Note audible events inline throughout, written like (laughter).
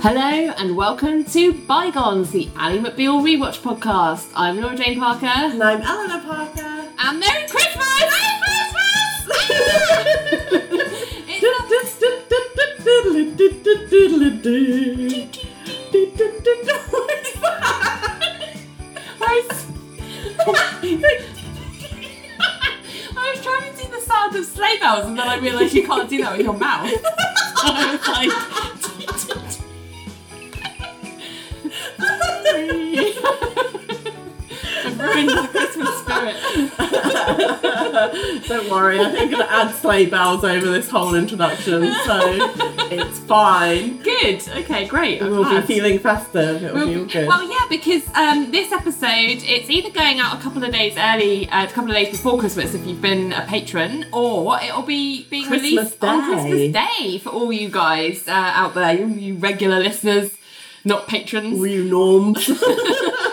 Hello and welcome to Bygones, the Ally McBeal rewatch podcast. I'm Laura Jane Parker. And I'm Eleanor Parker. And Merry Christmas! Merry Christmas! (laughs) I was trying to do the sound of sleigh bells and then I realised you can't do that with your mouth. (laughs) I was like, I've the Christmas spirit. Don't worry, I think I'm going to add sleigh bells over this whole introduction, so it's fine. Good. Okay, great. I'm We'll be glad. feeling festive. It'll be all good. Well, yeah, because um, this episode it's either going out a couple of days early, uh, a couple of days before Christmas if you've been a patron, or it'll be being Christmas released on Christmas Day for all you guys uh, out there, you, regular listeners, not patrons. You norms. (laughs)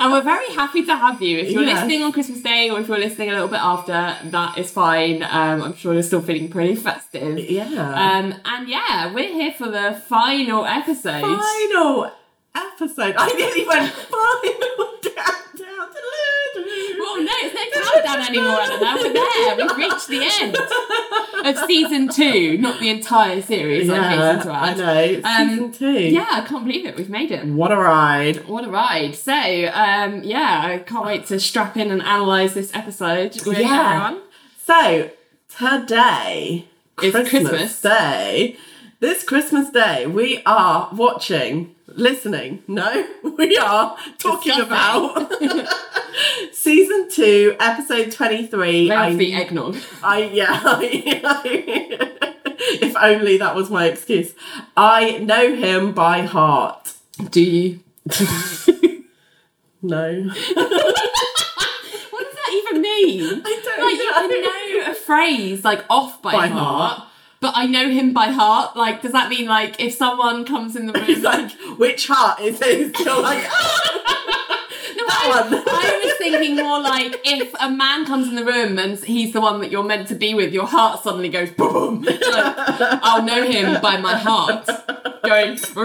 And we're very happy to have you. If you're listening on Christmas Day or if you're listening a little bit after, that is fine. Um, I'm sure you're still feeling pretty festive. yeah. Um, and yeah, we're here for the final episode. Final episode. I nearly went (laughs) final no, it's no countdown anymore, Eleanor. We're there. We've reached the end of season two, not the entire series. I Yeah, I add. know. Um, season two. Yeah, I can't believe it. We've made it. What a ride. What a ride. So, um, yeah, I can't wait to strap in and analyse this episode with Yeah. everyone. So today, Is Christmas, Christmas. Day. This Christmas Day, we are watching, listening. No, (laughs) we are talking about (laughs) season two, episode twenty-three. The I, eggnog. (laughs) I yeah. if only that was my excuse. I know him by heart. Do you? No, What does that even mean? I don't Like, you know. can know a phrase, like, off by, By heart. heart. But I know him by heart. Like, does that mean like if someone comes in the room? It's like which heart is it? You're (laughs) like No, I, one. I was thinking more like if a man comes in the room and he's the one that you're meant to be with, your heart suddenly goes boom. Like, I'll know him by my heart. Going. (laughs)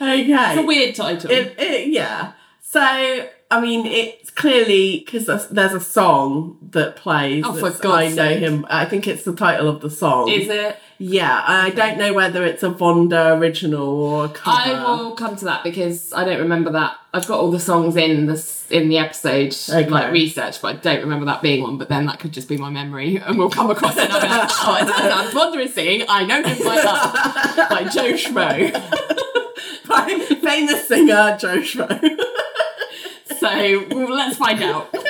okay. It's a weird title. It, it, yeah. So, I mean, it's clearly because there's, a song that plays. Oh, for God's I know sake. him. I think it's the title of the song. Is it? Yeah. I don't know whether it's a Vonda original or a cover. I will come to that because I don't remember that. I've got all the songs in this in the episode Okay. like research, but I don't remember that being one. But then that could just be my memory, and we'll come across it. And I'll be like, oh, it turns Wonder is singing. I know him by that, by Joe Schmo. (laughs) By famous singer Joe Schmo. (laughs) So let's find out. (laughs)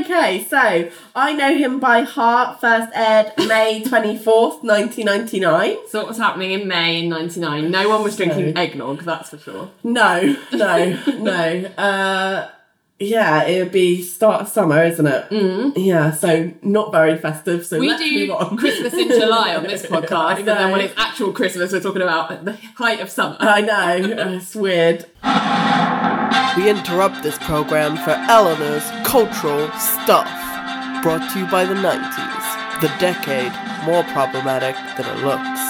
okay, so I know him by heart. First aired May 24th, 1999. So what was happening in May in '99? No one was drinking So- eggnog, that's for sure. No, no, (laughs) no. Uh, yeah, it would be start of summer, isn't it? Mm. Yeah, so not very festive. So We let's do move on. Christmas in July on this (laughs) podcast, and then when it's actual Christmas, we're talking about the height of summer. I know, it's weird. We interrupt this program for Eleanor's cultural stuff. Brought to you by the 90s, the decade more problematic than it looks.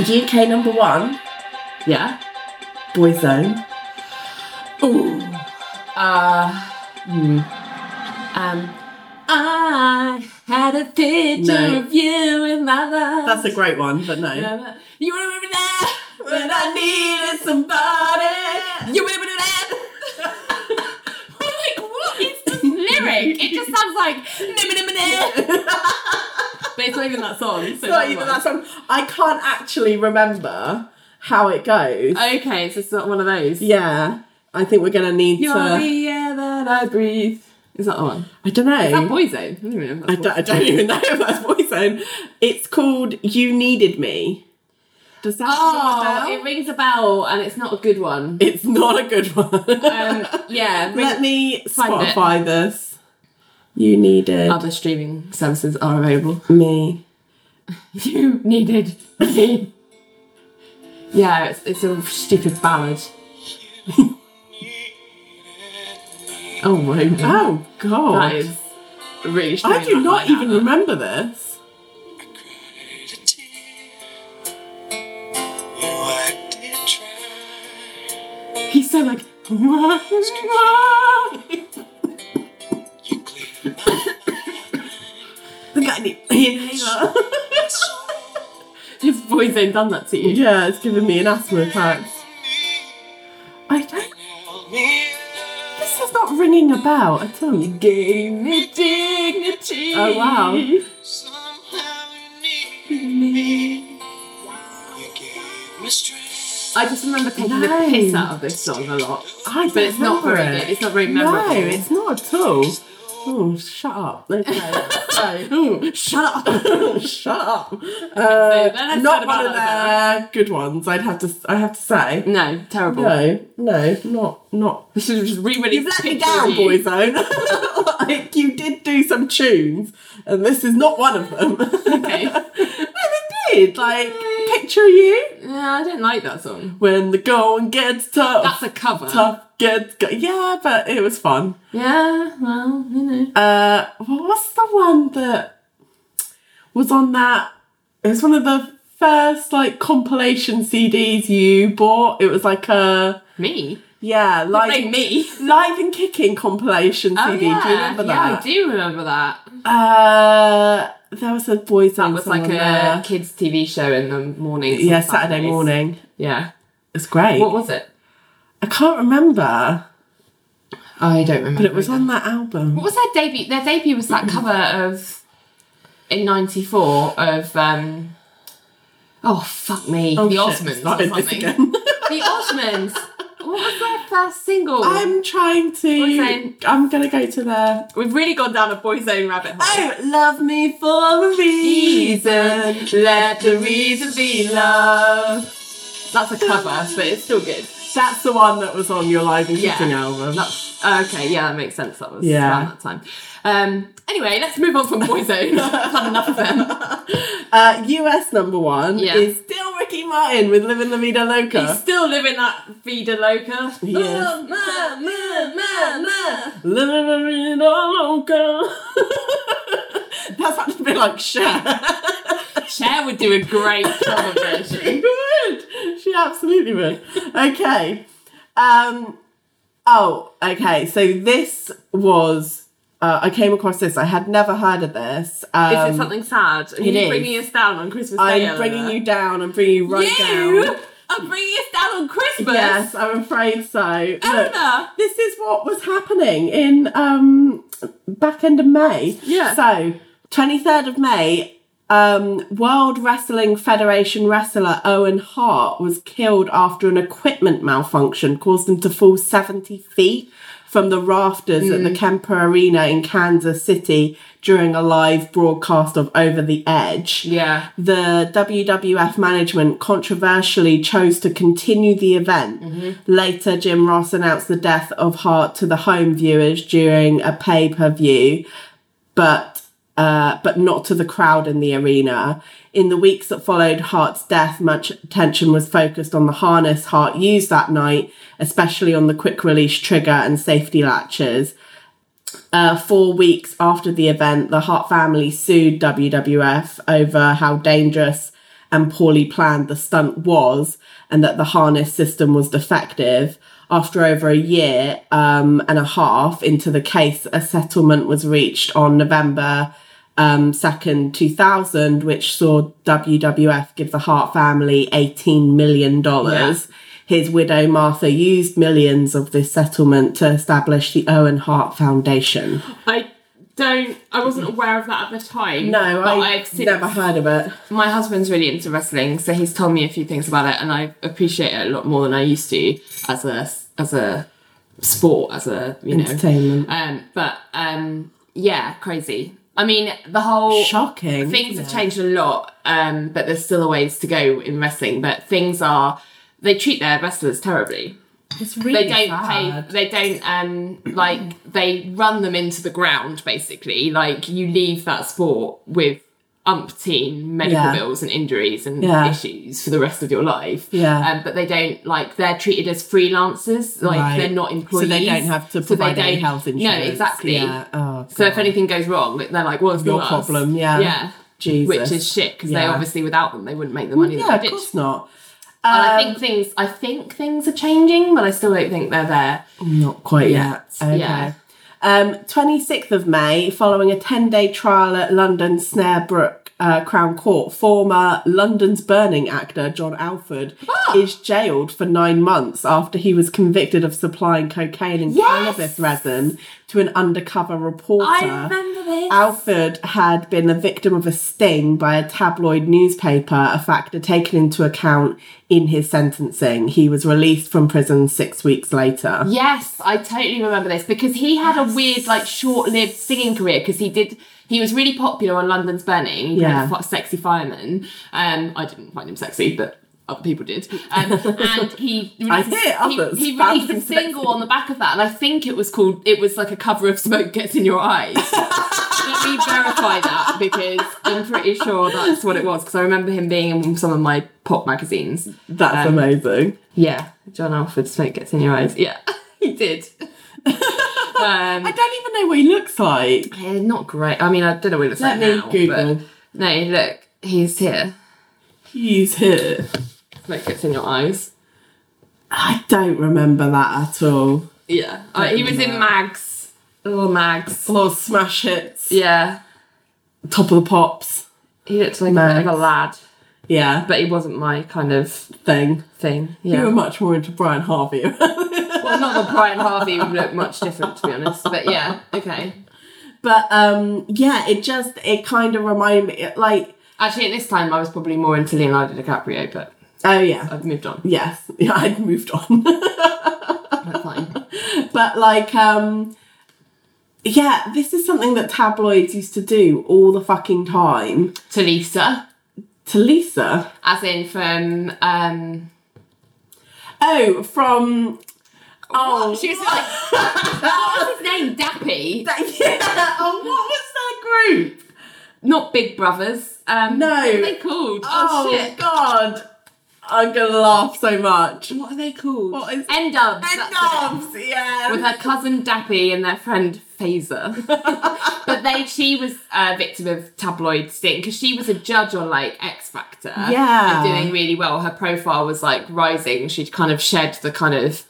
UK number one, Yeah. Boyzone. Ooh. Uh. hmm. Um. I had a picture No. of you in my life. That's a great one, but no. You remember that? When I needed somebody. You remember that? (laughs) I'm like, what is this lyric? It just sounds like. (laughs) but it's not even that song. So It's not even that song. I can't actually remember how it goes. Okay, so it's not one of those. yeah, I think we're gonna need You're to. the air that I breathe. Is that the one? I don't know. Is that Boyzone? I don't even know. I don't, I don't even know if that's Boyzone. It's called You Needed Me. Does that ring a Oh, bell? it rings a bell, and it's not a good one. It's not a good one. Um, yeah, Let me find it. Spotify this. You needed other streaming services are available. me. (laughs) You needed me. Yeah, it's, it's a stupid ballad. (laughs) oh my god. Oh God! That is really I do not even remember this. Dry. said like. You cleared my The guy need His voice ain't done that to you. yeah, it's giving me an asthma attack. I don't. This is not ringing a bell at all. Gave me dignity. Oh wow. Somehow you needed me. You gave me strength. I just remember taking the piss out of this song a lot. I But it's not very it. good. It's not very memorable. No, it's not at all. Oh, shut up. (laughs) Okay. so, oh, shut up. (laughs) shut up. Uh, let's not one of their good ones, I'd have to I have to say. No, terrible. No, no, not not We should have just re-released You've let me down. Boyzone. (laughs) like you did do some tunes, and this is not one of them. Okay. no, they did. Like picture you Yeah, I don't like that song. when the going gets tough. That's a cover. tough gets go- yeah, but it was fun. Yeah, well, you know. Uh, what was the one that was on that? It was one of the first like compilation CDs you bought. It was like a Me? yeah, Like me? live and kicking compilation Oh, CD. yeah. Do you remember that? yeah? I do remember that. Uh, there was a boys That was like a kids' TV show in the morning. yeah Saturday morning. Yeah. It's great. What was it? I can't remember, I don't remember. but it was either. on that album. What was their debut? Their debut was that cover of in '94 of um. Oh fuck me! Oh, the shit, Osmonds or something. again. (laughs) the Osmonds. What was their first single? I'm trying to. I'm gonna go to the. We've really gone down a boyzone rabbit hole. Oh, love me for a reason. let the reason be love. That's a cover, but it's still good. That's the one that was on your live and Yeah. album. That's okay. Yeah, that makes sense. That was Yeah. around that time. Um, anyway, let's move on from boyzone. (laughs) I've had enough of them. Uh, US number one Yeah. is still Ricky Martin with "Living La Vida Loca." He's still living that vida loca. Yes. Oh, ma, ma, ma, ma. Living La Vida Loca. (laughs) That's actually a bit like Cher. (laughs) Cher would do a great (laughs) cover she version. would. She absolutely would. Okay. Um. Oh, okay. So this was. Uh, I came across this. I had never heard of this. Um, Is it something sad? Are it you is. bringing us down on Christmas Day? I'm bringing you down. I'm bringing you right you down. are bringing us down on Christmas. Yes, I'm afraid so. Look, Eleanor. this is what was happening in um back end of May. Yeah. So 23rd of May, um, World Wrestling Federation wrestler Owen Hart was killed after an equipment malfunction caused him to fall 70 feet from the rafters at Mm. the Kemper Arena in Kansas City during a live broadcast of Over the Edge Yeah. the WWF management controversially chose to continue the event. Later, Jim Ross announced the death of Hart to the home viewers during a pay per view, but uh, but not to the crowd in the arena. In the weeks that followed Hart's death, much attention was focused on the harness Hart used that night, especially on the quick release trigger and safety latches uh, four weeks after the event, the Hart family sued WWF over how dangerous and poorly planned the stunt was and that the harness system was defective. After over a year um, and a half into the case, a settlement was reached on November um, 2nd, 2000, which saw WWF give the Hart family $18 million. Yeah. His widow Martha used millions of this settlement to establish the Owen Hart Foundation. I don't. I wasn't aware of that at the time. No, I I've since, never heard of it. My husband's really into wrestling, so he's told me a few things about it, and I appreciate it a lot more than I used to as a as a sport, as a you know. Entertainment. Um, but um, yeah, crazy. I mean, the whole Shocking. things have changed a lot, um, but there's still a ways to go in wrestling. But things are they treat their wrestlers terribly. It's really They don't sad. pay. They don't um like they run them into the ground basically. Like you leave that sport with umpteen medical Yeah. bills and injuries and Yeah. issues for the rest of your life. Yeah. Um, but they don't like they're treated as freelancers. Like Right. they're not So employees. they don't have to So provide any don't- health insurance. No, exactly. Yeah. Oh. So if anything goes wrong, they're like, well, it's Your not us. problem, yeah. Yeah. Jesus. Which is shit because they obviously without them they wouldn't make the money yeah, that of course not. And I Um, think things I think things are changing, but I still don't think they're there. Not quite Yet, yet. Okay. yeah. Um, 26th of May, following a 10 day trial at London Snaresbrook uh, Crown Court, former London's Burning actor John Alford Ah! is jailed for nine months after he was convicted of supplying cocaine and Yes! cannabis resin to an undercover reporter. I remember this. Alford had been the victim of a sting by a tabloid newspaper, a factor taken into account in his sentencing. He was released from prison six weeks later. Yes, I totally remember this because he had a weird, like, short-lived singing career because he did. He was really popular on London's Burning. He Yeah. played sexy fireman. Um, I didn't find him sexy, but other people did. Um, (laughs) and he I released, hear others he, he released a single on the back of that, and I think it was called. It was like a cover of "Smoke Gets in Your Eyes." (laughs) Let me verify that because I'm pretty sure that's what it was because I remember him being in some of my pop magazines. That's Um, amazing. Yeah, John Alford, smoke gets in your eyes. Yeah, (laughs) he did. Um, I don't even know what he looks like. not great. I mean, I don't know what he looks Let like me now. Google. No, look, he's here. He's here. Smoke gets in your eyes. I don't remember that at all. Yeah, uh, he was in Mags. Little Mags. Little smash hits. Yeah, Top of the pops. he looked like a Mags. bit of a lad, Yeah. but he wasn't my kind of Thing. thing. Yeah. You were much more into Brian Harvey. (laughs) well, not that Brian Harvey would look much different, to be honest. But yeah, okay. but um yeah, it just it kind of reminded me like Actually, at this time, I was probably more into Leonardo DiCaprio, but oh yeah. I've moved on. Yes. (laughs) Yeah, I'd moved on. That's fine. (laughs) but like um yeah, this is something that tabloids used to do all the fucking time Tulisa. to Lisa. As in from um Oh, from oh, she was like (laughs) what was his name? Dappy? yeah. (laughs) Oh, what was that group? Not Big Brothers. Um No. what are they called? Oh, Oh, shit. God, I'm gonna laugh so much. What are they called? What is- N-Dubz. And that's it. knobs, yeah. With her cousin Dappy and their friend Fazer. (laughs) but they she was a victim of tabloid sting because she was a judge on like X Factor. Yeah. And doing really well. Her profile was like rising. She'd kind of shed the kind of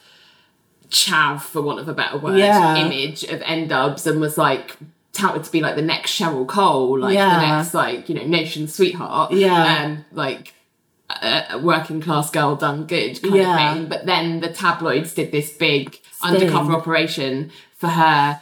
chav, for want of a better word, Yeah. image of N-Dubz and was like touted to be like the next Cheryl Cole, like Yeah. the next like, you know, nation sweetheart. Yeah. Um like a a working class girl done good kind Yeah. of thing. But then the tabloids did this big undercover operation for her.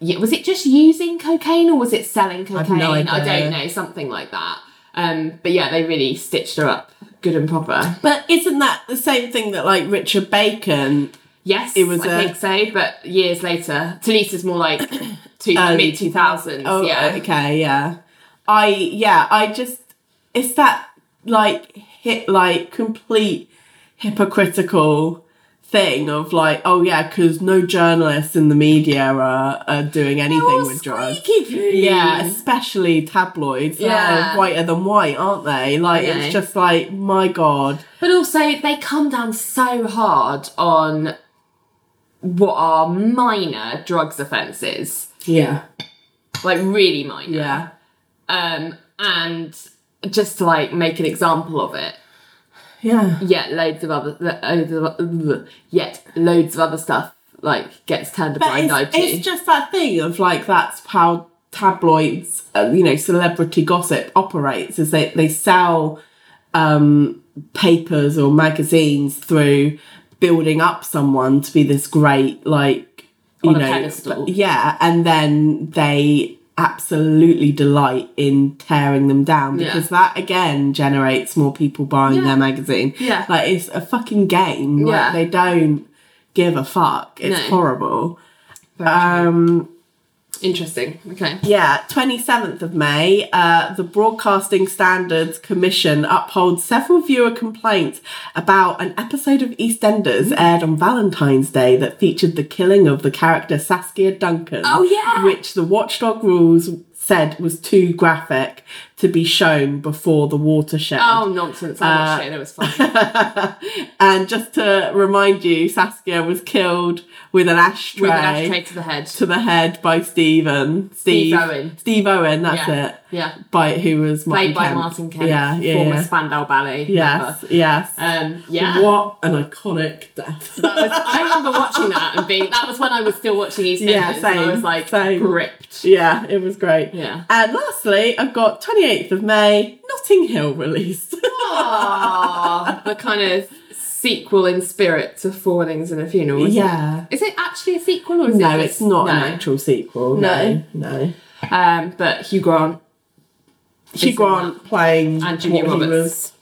Yeah, was it just using cocaine or was it selling cocaine? no I don't know, something like that. Um, but yeah, they really stitched her up good and proper. But isn't that the same thing that like Richard Bacon? Yes, It was I a- think so. But years later, Tulisa's more like (coughs) two, mid two thousands. Oh, yeah, okay, yeah. I yeah, I just it's that like hit like complete hypocritical thing of like oh yeah because no journalists in the media are, are doing anything with drugs. yeah especially tabloids. Yeah. whiter than white aren't they? Like it's just like my god. But also, they come down so hard on what are minor drugs offences, yeah like really minor. yeah Um, and just to like make an example of it, yeah yet loads of other, loads of, yet loads of other stuff like gets turned a blind eye it's, to. it's just that thing of like that's how tabloids, uh, you know, celebrity gossip operates. Is they they sell um, papers or magazines through building up someone to be this great, like you know, pedestal. yeah, and then they absolutely delight in tearing them down Yeah. because that again generates more people buying Yeah. their magazine. Yeah. like it's a fucking game. Like, Yeah. they don't give a fuck. It's No. horrible. Um, Interesting. Okay. yeah, 27th of May, uh, the Broadcasting Standards Commission upholds several viewer complaints about an episode of EastEnders aired on Valentine's Day that featured the killing of the character Saskia Duncan. Oh, yeah. Which the watchdog rules said was too graphic to be shown before the watershed. Oh nonsense! I watched it. and It was fun. (laughs) and just to remind you, Saskia was killed with an ashtray, With an ashtray to the head. to the head by Stephen. Steve Owen. Steve Owen, that's Yeah. it. Yeah. By who was Martin Played by Kemp. Martin Kemp, Yeah, yeah, former yeah. Spandau Ballet. Yes, member. yes. Um, yeah. What an iconic death. Was, I remember watching that and being that was when I was still watching EastEnders. Yeah, and I was like same. gripped. yeah, it was great. Yeah. And lastly, I've got 28th of May, Notting Hill released. (laughs) Aww, the kind of sequel in spirit to Four Weddings and a Funeral. yeah. It? Is it actually a sequel or is No, it? it's not no. an actual sequel. No, no. Um, but Hugh Grant Hugh Grant playing and Julia what he Roberts.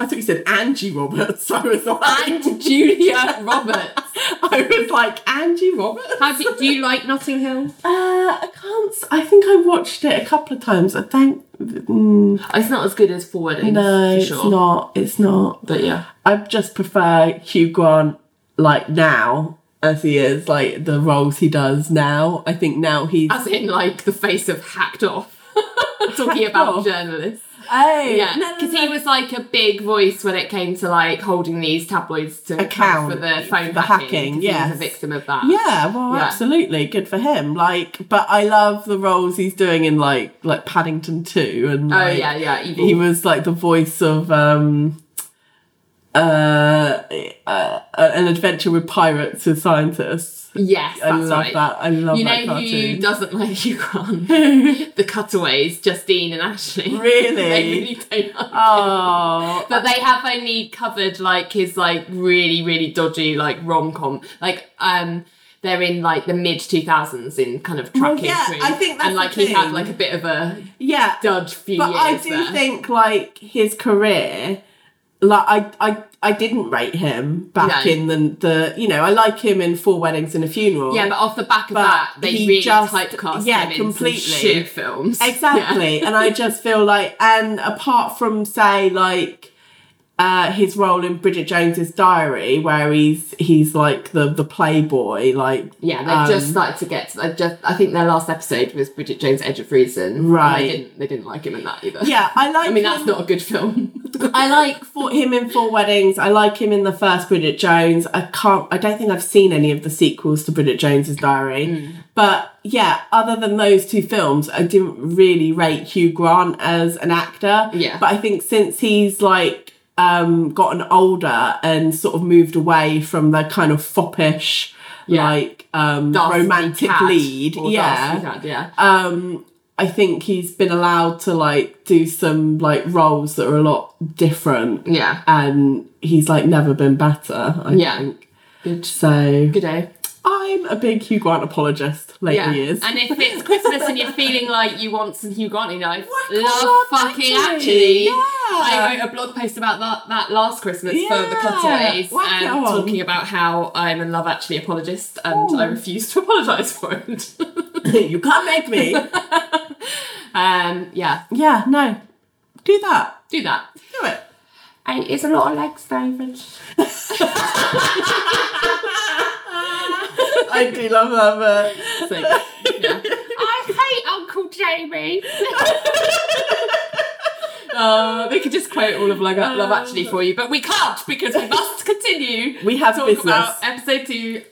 I thought you said Angie Roberts. (laughs) I was like, and Julia Roberts. (laughs) I was like Angie Roberts. How do, do you like Notting Hill? Uh, I can't. I think I watched it a couple of times. I don't. Mm, It's not as good as Four Weddings. no, for it's not. It's not. But yeah. I just prefer Hugh Grant like now as he is, like the roles he does now. I think now he's. As in, like, the face of hacked off. (laughs) Talking about off? journalists. Oh, Yeah, because he was like a big voice when it came to like holding these tabloids to account for the phone the hacking. he was a victim of that. Yeah, well, Yeah. absolutely, good for him. Like, but I love the roles he's doing in like like Paddington Two, and Oh like, yeah, yeah. Evil. he was like the voice of um uh, uh an adventure with pirates with scientists. yes, I that's love right. that. I love You that know who doesn't like (laughs) Grant? (laughs) the Cutaways, Justine and Ashley. Really? (laughs) they really don't like him. Oh, But they have only covered like his like really really dodgy like rom com like um. They're in like the mid two thousands in kind of Well, tracking yeah, through, I think that's and like he had like a bit of a yeah. dodge few But I do there. think like his career, like I I I didn't rate him back No. in the the you know I like him in Four Weddings and a Funeral. Yeah, but off the back of that, they he really just- typecast yeah, him completely. shit films. (laughs) Exactly. and I just feel like, and apart from, say, like, uh, his role in Bridget Jones's Diary, where he's he's like the the playboy, like Yeah, they've um, just started to get. To, they've just, I think their last episode was Bridget Jones' Edge of Reason. Right. they didn't. They didn't like him in that either. yeah. I (laughs) like. I mean that's not a good film. (laughs) I like for him in Four Weddings. I like him in the first Bridget Jones. I can't. I don't think I've seen any of the sequels to Bridget Jones's Diary. Hmm. But yeah, other than those two films, I didn't really rate Hugh Grant as an actor. Yeah. But I think since he's like um gotten older and sort of moved away from the kind of foppish Yeah. like um romantic Cat lead. Yeah Cat, yeah. um I think he's been allowed to like do some like roles that are a lot different yeah. and he's like never been better I Yeah. think Good. so Good day. I'm a big Hugh Grant apologist later Yeah. years And if it's (laughs) Christmas and you're feeling like you want some Hugh Grant in life, Whack love fucking actually. actually. Yeah. I wrote a blog post about that that last Christmas for the Yeah. Cutaways and talking about how I'm a love actually apologist and I refuse to (laughs) apologise for it. (laughs) you can't make me um, yeah, yeah no do that do that. do it it's a lot of legs, David. I do love that but So, yeah. I hate Uncle Jamie. (laughs) Uh, we could just quote all of Love, Love Actually for you, but we can't because we must continue. We have to talk business. about episode two.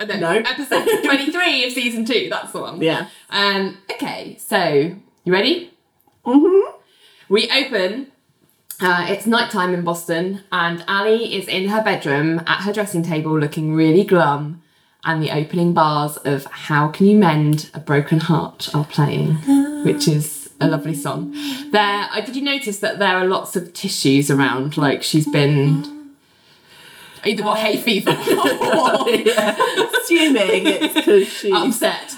uh, No, No. episode (laughs) twenty-three of season two. That's the one. yeah Um. Okay. So you ready? Mm-hmm. We open. Uh, it's nighttime in Boston, and Ally is in her bedroom at her dressing table, looking really glum. And the opening bars of "How Can You Mend a Broken Heart" are playing, which is a lovely song. There, uh, did you notice that there are lots of tissues around? Like she's been either got hay fever (laughs) or assuming it's because she's upset.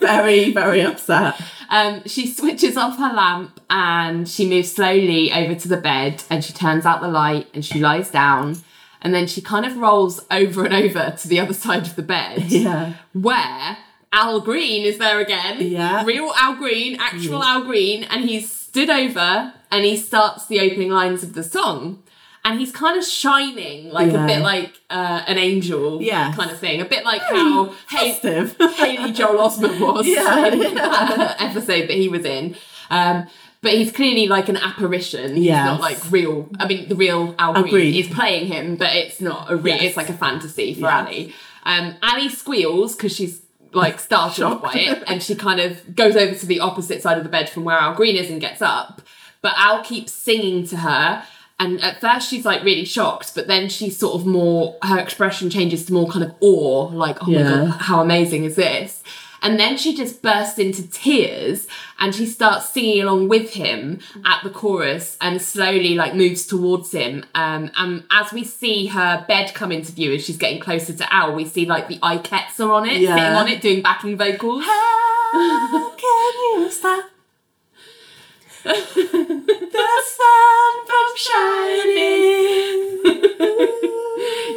very very upset Um, she switches off her lamp and she moves slowly over to the bed and she turns out the light and she lies down and then she kind of rolls over and over to the other side of the bed (laughs) yeah where Al Green is there again. Yeah. Real Al Green, actual Al Green, and he's stood over and he starts the opening lines of the song. And he's kind of shining, like Yeah. a bit like uh, an angel Yes. kind of thing. A bit like how Hay- Haley Joel Osment was (laughs) Yeah, in that (laughs) episode that he was in. Um, but he's clearly like an apparition. He's Yes. not like real. I mean, the real Al Green Green. is playing him, but it's not a real. Yes. It's like a fantasy for Yes. Ally. Um, Ally squeals because she's like startled by it, and she kind of goes over to the opposite side of the bed from where Al Green is and gets up. But Al keeps singing to her. And at first she's like really shocked, but then she's sort of more, her expression changes to more kind of awe, like, oh Yeah. my God, how amazing is this? And then she just bursts into tears and she starts singing along with him at the chorus and slowly like moves towards him. Um, and as we see her bed come into view as she's getting closer to Al, we see like the Ikettes are on it, Yeah. sitting on it, doing backing vocals. How (laughs) can you stop (laughs) the sun from shining?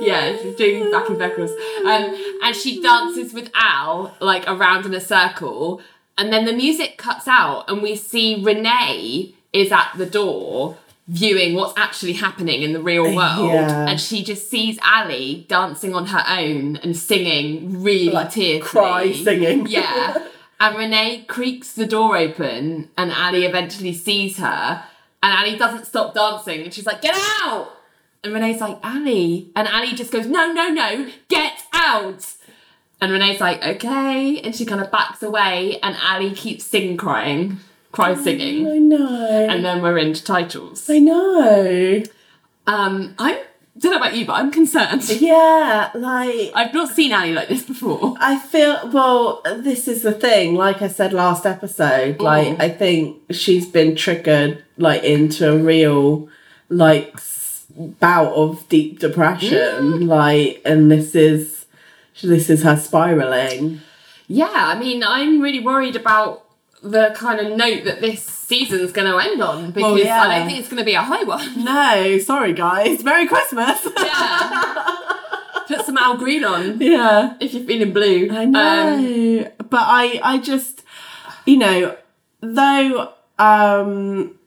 yeah, she's doing backing vocals. Um, and she dances with Al, like around in a circle. And then the music cuts out, and we see Renee is at the door viewing what's actually happening in the real world. Yeah. And she just sees Ally dancing on her own and singing really Like, tearfully. cry singing. Yeah. (laughs) And Renee creaks the door open, and Ally eventually sees her. And Ally doesn't stop dancing, and she's like, Get out! And Renee's like, Ally. And Ally just goes, No, no, no, get out! And Renee's like, Okay. And she kind of backs away, and Ally keeps sing crying, cry singing. I know. And then we're into titles. I know. Um, I don't know about you, but I'm concerned. Yeah, like I've not seen Ally like this before. I feel well. This is the thing. Like I said last episode, mm. like I think she's been triggered like into a real like bout of deep depression. Mm. Like, and this is this is her spiraling. Yeah, I mean, I'm really worried about the kind of note that this season's going to end on because I yeah. don't think it's going to be a high one. (laughs) No, sorry guys. Merry Christmas. Yeah. (laughs) Put some Al Green on yeah. if you're feeling blue. I know, Um, but I, I just, you know, though, um,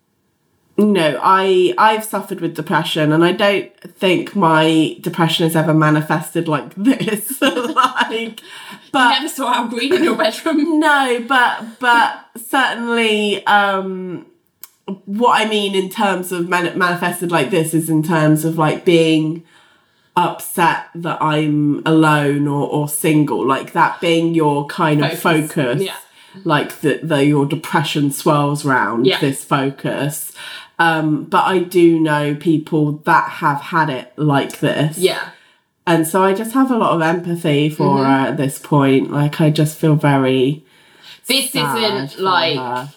you know, I, I've suffered with depression, and I don't think my depression has ever manifested like (laughs) this. like, but never saw Al Green in your bedroom. (laughs) no, but but certainly, um, what I mean in terms of man- manifested like this is in terms of like being upset that I'm alone or, or single, like that being your kind of Focus. focus. Yeah. Like that the your depression swirls round Yeah. this focus. Um, but I do know people that have had it like this. Yeah. And so I just have a lot of empathy for Mm-hmm. her at this point. Like I just feel very This isn't like her.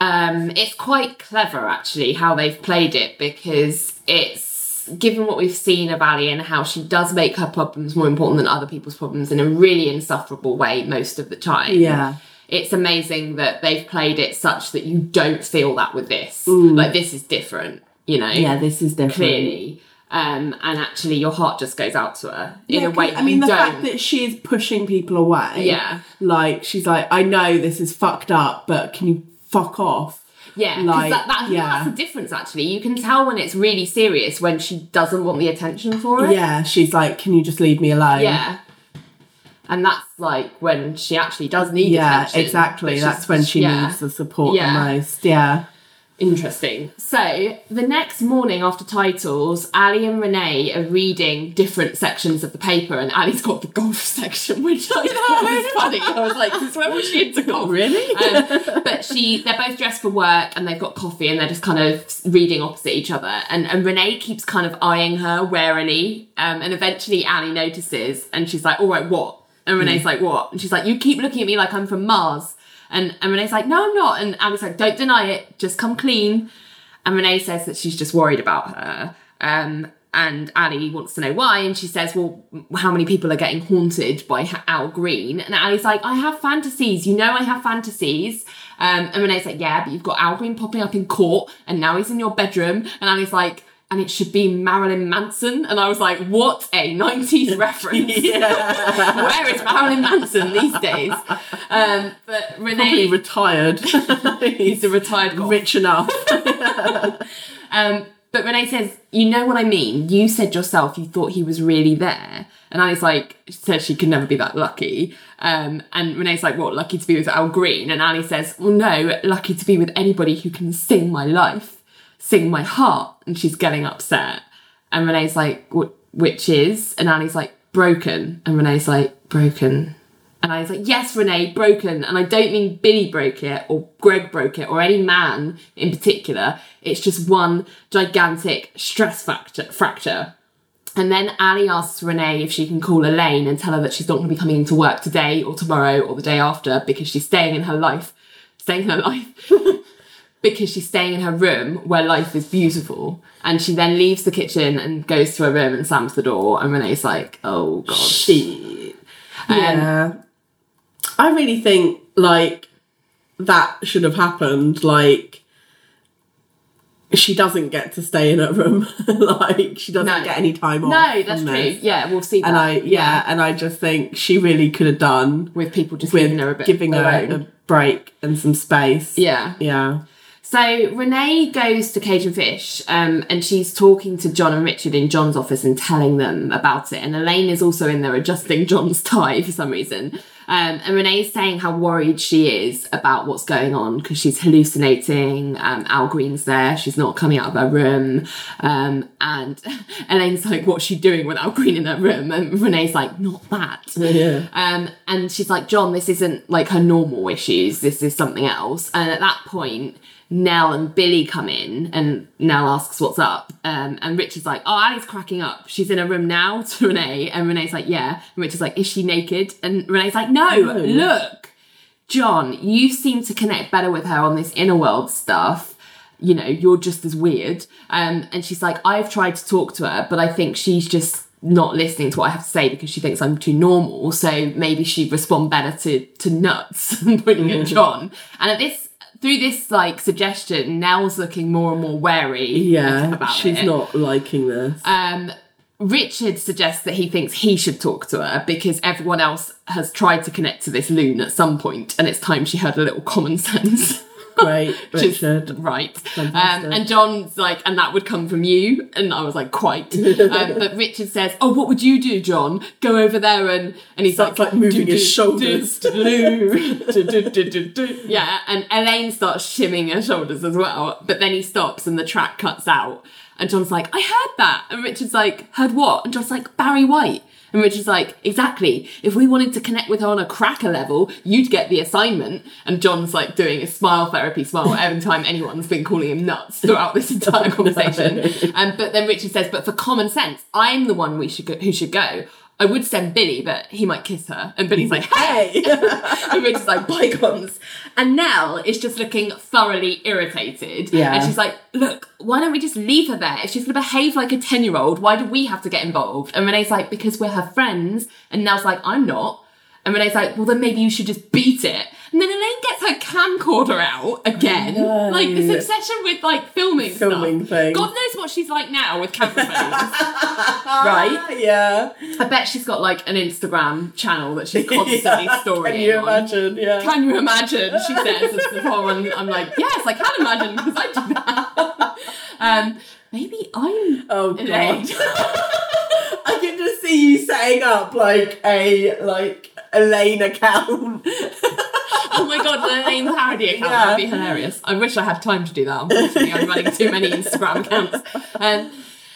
um it's quite clever actually how they've played it because it's given what we've seen of Ally and how she does make her problems more important than other people's problems in a really insufferable way most of the time. Yeah. It's amazing that they've played it such that you don't feel that with this. Like this is different, you know. Yeah, this is different. clearly. Um, and actually your heart just goes out to her in Yeah, a way I mean, the don't. fact that she is pushing people away. Yeah. Like, she's like, I know this is fucked up, but can you fuck off? Yeah, Like, that, that, yeah. that's the difference actually. You can tell when it's really serious when she doesn't want the attention for it. Yeah, she's like, can you just leave me alone? Yeah. And that's like when she actually does need Yeah, attention. exactly. That's when she yeah, needs the support Yeah. the most. Yeah. Interesting. So the next morning after titles, Ally and Renee are reading different sections of the paper, and Ally's got the golf (laughs) section, which I thought was funny. I was like, "Since when was (laughs) she into golf?" Really? Um, (laughs) but she, they're both dressed for work, and they've got coffee, and they're just kind of reading opposite each other. And, and Renee keeps kind of eyeing her warily, um, and eventually Ally notices, and she's like, "All right, what?" And Renee's like, "What?" And she's like, "You keep looking at me like I'm from Mars." And, and Renee's like, no, I'm not. And Ally's like, don't deny it, just come clean. And Renee says that she's just worried about her. Um, and Ally wants to know why. And she says, well, how many people are getting haunted by Al Green? And Ally's like, I have fantasies. You know, I have fantasies. Um, and Renee's like, yeah, but you've got Al Green popping up in court and now he's in your bedroom. And Ally's like, and it should be Marilyn Manson. And I was like, what a 90s (laughs) reference. (laughs) Where is Marilyn Manson these days? Um, but Probably retired. (laughs) he's a retired golf. Rich enough. Um, but Renee says, "You know what I mean. You said yourself you thought he was really there." And Ally's like, says she could never be that lucky. Um, and Renee's like, "What? Lucky to be with Al Green?" And Ally says, "Well, no, lucky to be with anybody who can sing my life, sing my heart." And she's getting upset. And Renee's like, "What? Which is?" And Annie's like, "Broken." And Renee's like, "Broken." And I was like, yes, Renee, broken. And I don't mean Billy broke it or Greg broke it or any man in particular. It's just one gigantic stress factor, fracture. And then Annie asks Renee if she can call Elaine and tell her that she's not going to be coming into work today or tomorrow or the day after because she's staying in her life, staying in her life, (laughs) because she's staying in her room where life is beautiful. And she then leaves the kitchen and goes to her room and slams the door. And Renee's like, oh God. Shit. Um, Yeah. I really think like that should have happened. Like she doesn't get to stay in her room. (laughs) like she doesn't No. get any time off. No, that's true. this. Yeah, we'll see that. And I yeah, and I just think she really could have done with people just with giving her a bit giving her a break and some space. yeah. Yeah. So Renee goes to Cage and Fish, um, and she's talking to John and Richard in John's office and telling them about it. And Elaine is also in there adjusting (laughs) John's tie for some reason. Um, and Renee's saying how worried she is about what's going on because she's hallucinating. Um, Al Green's there; she's not coming out of her room. Um, and (laughs) Elaine's like, "What's she doing with Al Green in her room?" And Renee's like, "Not that." Yeah. Um, and she's like, John, this isn't like her normal issues. This is something else. And at that point, Nell and Billy come in, and Nell asks what's up. Um, and Richard's like, Oh, Ally's cracking up. She's in her room now (laughs) to Renee. And Renee's like, Yeah. And Richard's like, Is she naked? And Renee's like, No, look, John, you seem to connect better with her on this inner world stuff. You know, you're just as weird. Um, and she's like, I've tried to talk to her, but I think she's just not listening to what I have to say because she thinks I'm too normal. So maybe she'd respond better to to nuts and pointing at John. And at this through this like suggestion, Nell's looking more and more wary. Yeah. about She's it. not liking this. Um, Richard suggests that he thinks he should talk to her because everyone else has tried to connect to this loon at some point, and it's time she had a little common (laughs) sense. Great, (laughs) Just- Richard. right. Um, and John's like, and that would come from you. And I was like, quite. um, but Richard says, oh, what would you do, John? Go over there and, and he's Starts, like, like, moving his shoulders. Yeah. And Elaine starts shimming her shoulders as well. But then he stops and the track cuts out. And John's like, I heard that. And Richard's like, heard what? And John's like, Barry White. And Richard's like, exactly. If we wanted to connect with her on a cracker level, you'd get the assignment. And John's like doing a smile therapy smile every time anyone's been calling him nuts throughout this entire (laughs) conversation. Um, but then Richard says, but for common sense, I'm the one we should go, who should go. I would send Billy, but he might kiss her. And Billy's like, (laughs) hey! (laughs) and Richard's like, bygones. And Nell is just looking thoroughly irritated. Yeah. And she's like, look, why don't we just leave her there? If she's going to behave like a 10 year old, why do we have to get involved? And Renee's like, because we're her friends. And Nell's like, I'm not. And Renee's like, well, then maybe you should just beat it. And then Elaine gets her camcorder out again. No. Like this obsession with like filming, Filming stuff. things. God knows what she's like now with camera phones. (laughs) right? yeah. I bet she's got like an Instagram channel that she's constantly (laughs) Yeah. storing. Can you on. imagine? Yeah. Can you imagine? She says as the and I'm like, yes, I can imagine because I do that. (laughs) um, maybe I'm oh. Elaine. I can just see you setting up like a like Elaine account. Oh my god, the Elaine parody account. Yeah. That'd be hilarious. I wish I had time to do that. Unfortunately, I'm running too many Instagram accounts. Um,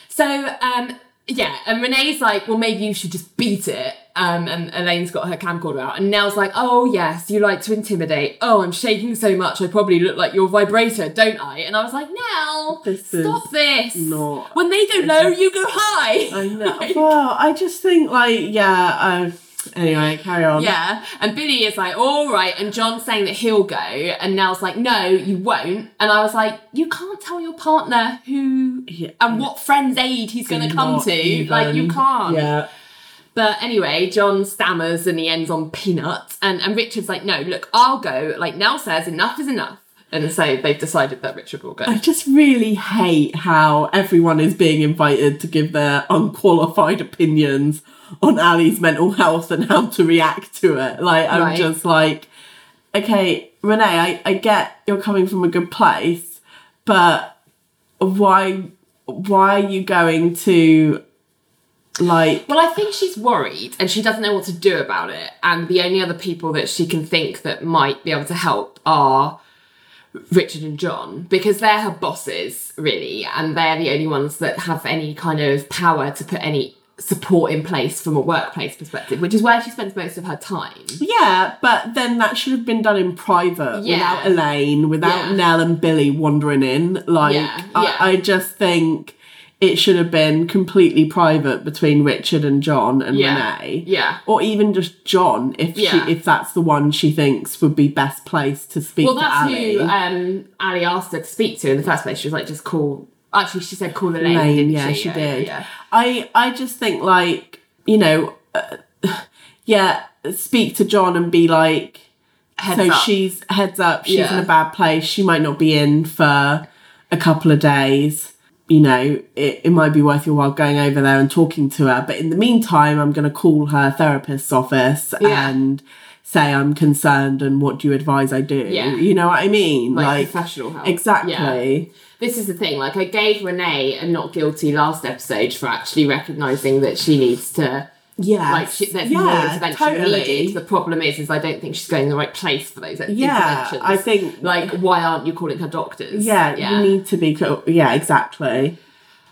so um, yeah, and Renee's like, well, maybe you should just beat it. Um, and Elaine's got her camcorder out, and Nell's like, "Oh yes, you like to intimidate. Oh, I'm shaking so much, I probably look like your vibrator, don't I?" And I was like, "Nell, This stop is this. not- When they go low, you go high." I know. (laughs) well, I just think like yeah. Uh, anyway, carry on. Yeah, and Billy is like, all right, and John's saying that he'll go, and Nell's like, no, you won't. And I was like, you can't tell your partner who and what friend's aid he's going to come to. even. Like, you can't. Yeah. But anyway, John stammers and he ends on peanuts, and and Richard's like, no, look, I'll go. Like Nell says, enough is enough. And so they've decided that Richard will go. I just really hate how everyone is being invited to give their unqualified opinions on Ally's mental health and how to react to it. Like, I'm Right. just like, okay, Renee, I, I get you're coming from a good place, but why why are you going to like Well, I think she's worried and she doesn't know what to do about it. And the only other people that she can think that might be able to help are Richard and John because they're her bosses, really, and they're the only ones that have any kind of power to put any support in place from a workplace perspective, which is where she spends most of her time. Yeah, but then that should have been done in private Yeah. without Elaine, without Yeah. Nell and Billy wandering in. Like, Yeah. I, I just think it should have been completely private between Richard and John and Yeah, Renee. yeah. Or even just John, if Yeah. she if that's the one she thinks would be best placed to speak Well, to that's Ally. who um, Ally asked her to speak to in the first place. She was like, just call. Actually, she said call Elaine. Elaine, didn't yeah, she, she did. Yeah. I I just think like you know, uh, (laughs) yeah, speak to John and be like, Heads so up. she's heads up. She's Yeah. in a bad place. She might not be in for a couple of days. You know, it, it might be worth your while going over there and talking to her. But in the meantime, I'm going to call her therapist's office Yeah. and say I'm concerned and what do you advise I do? Yeah. You know what I mean? Like, professional help. Exactly. Yeah. This is the thing. Like, I gave Renee a not guilty last episode for actually recognizing that she needs to. Yeah. Like, she, there's yeah, more intervention totally. needed. The problem is, is I don't think she's going the right place for those Yeah, interventions. I think- Like, why aren't you calling her doctors? Yeah, yeah. you need to be. Co- yeah, exactly.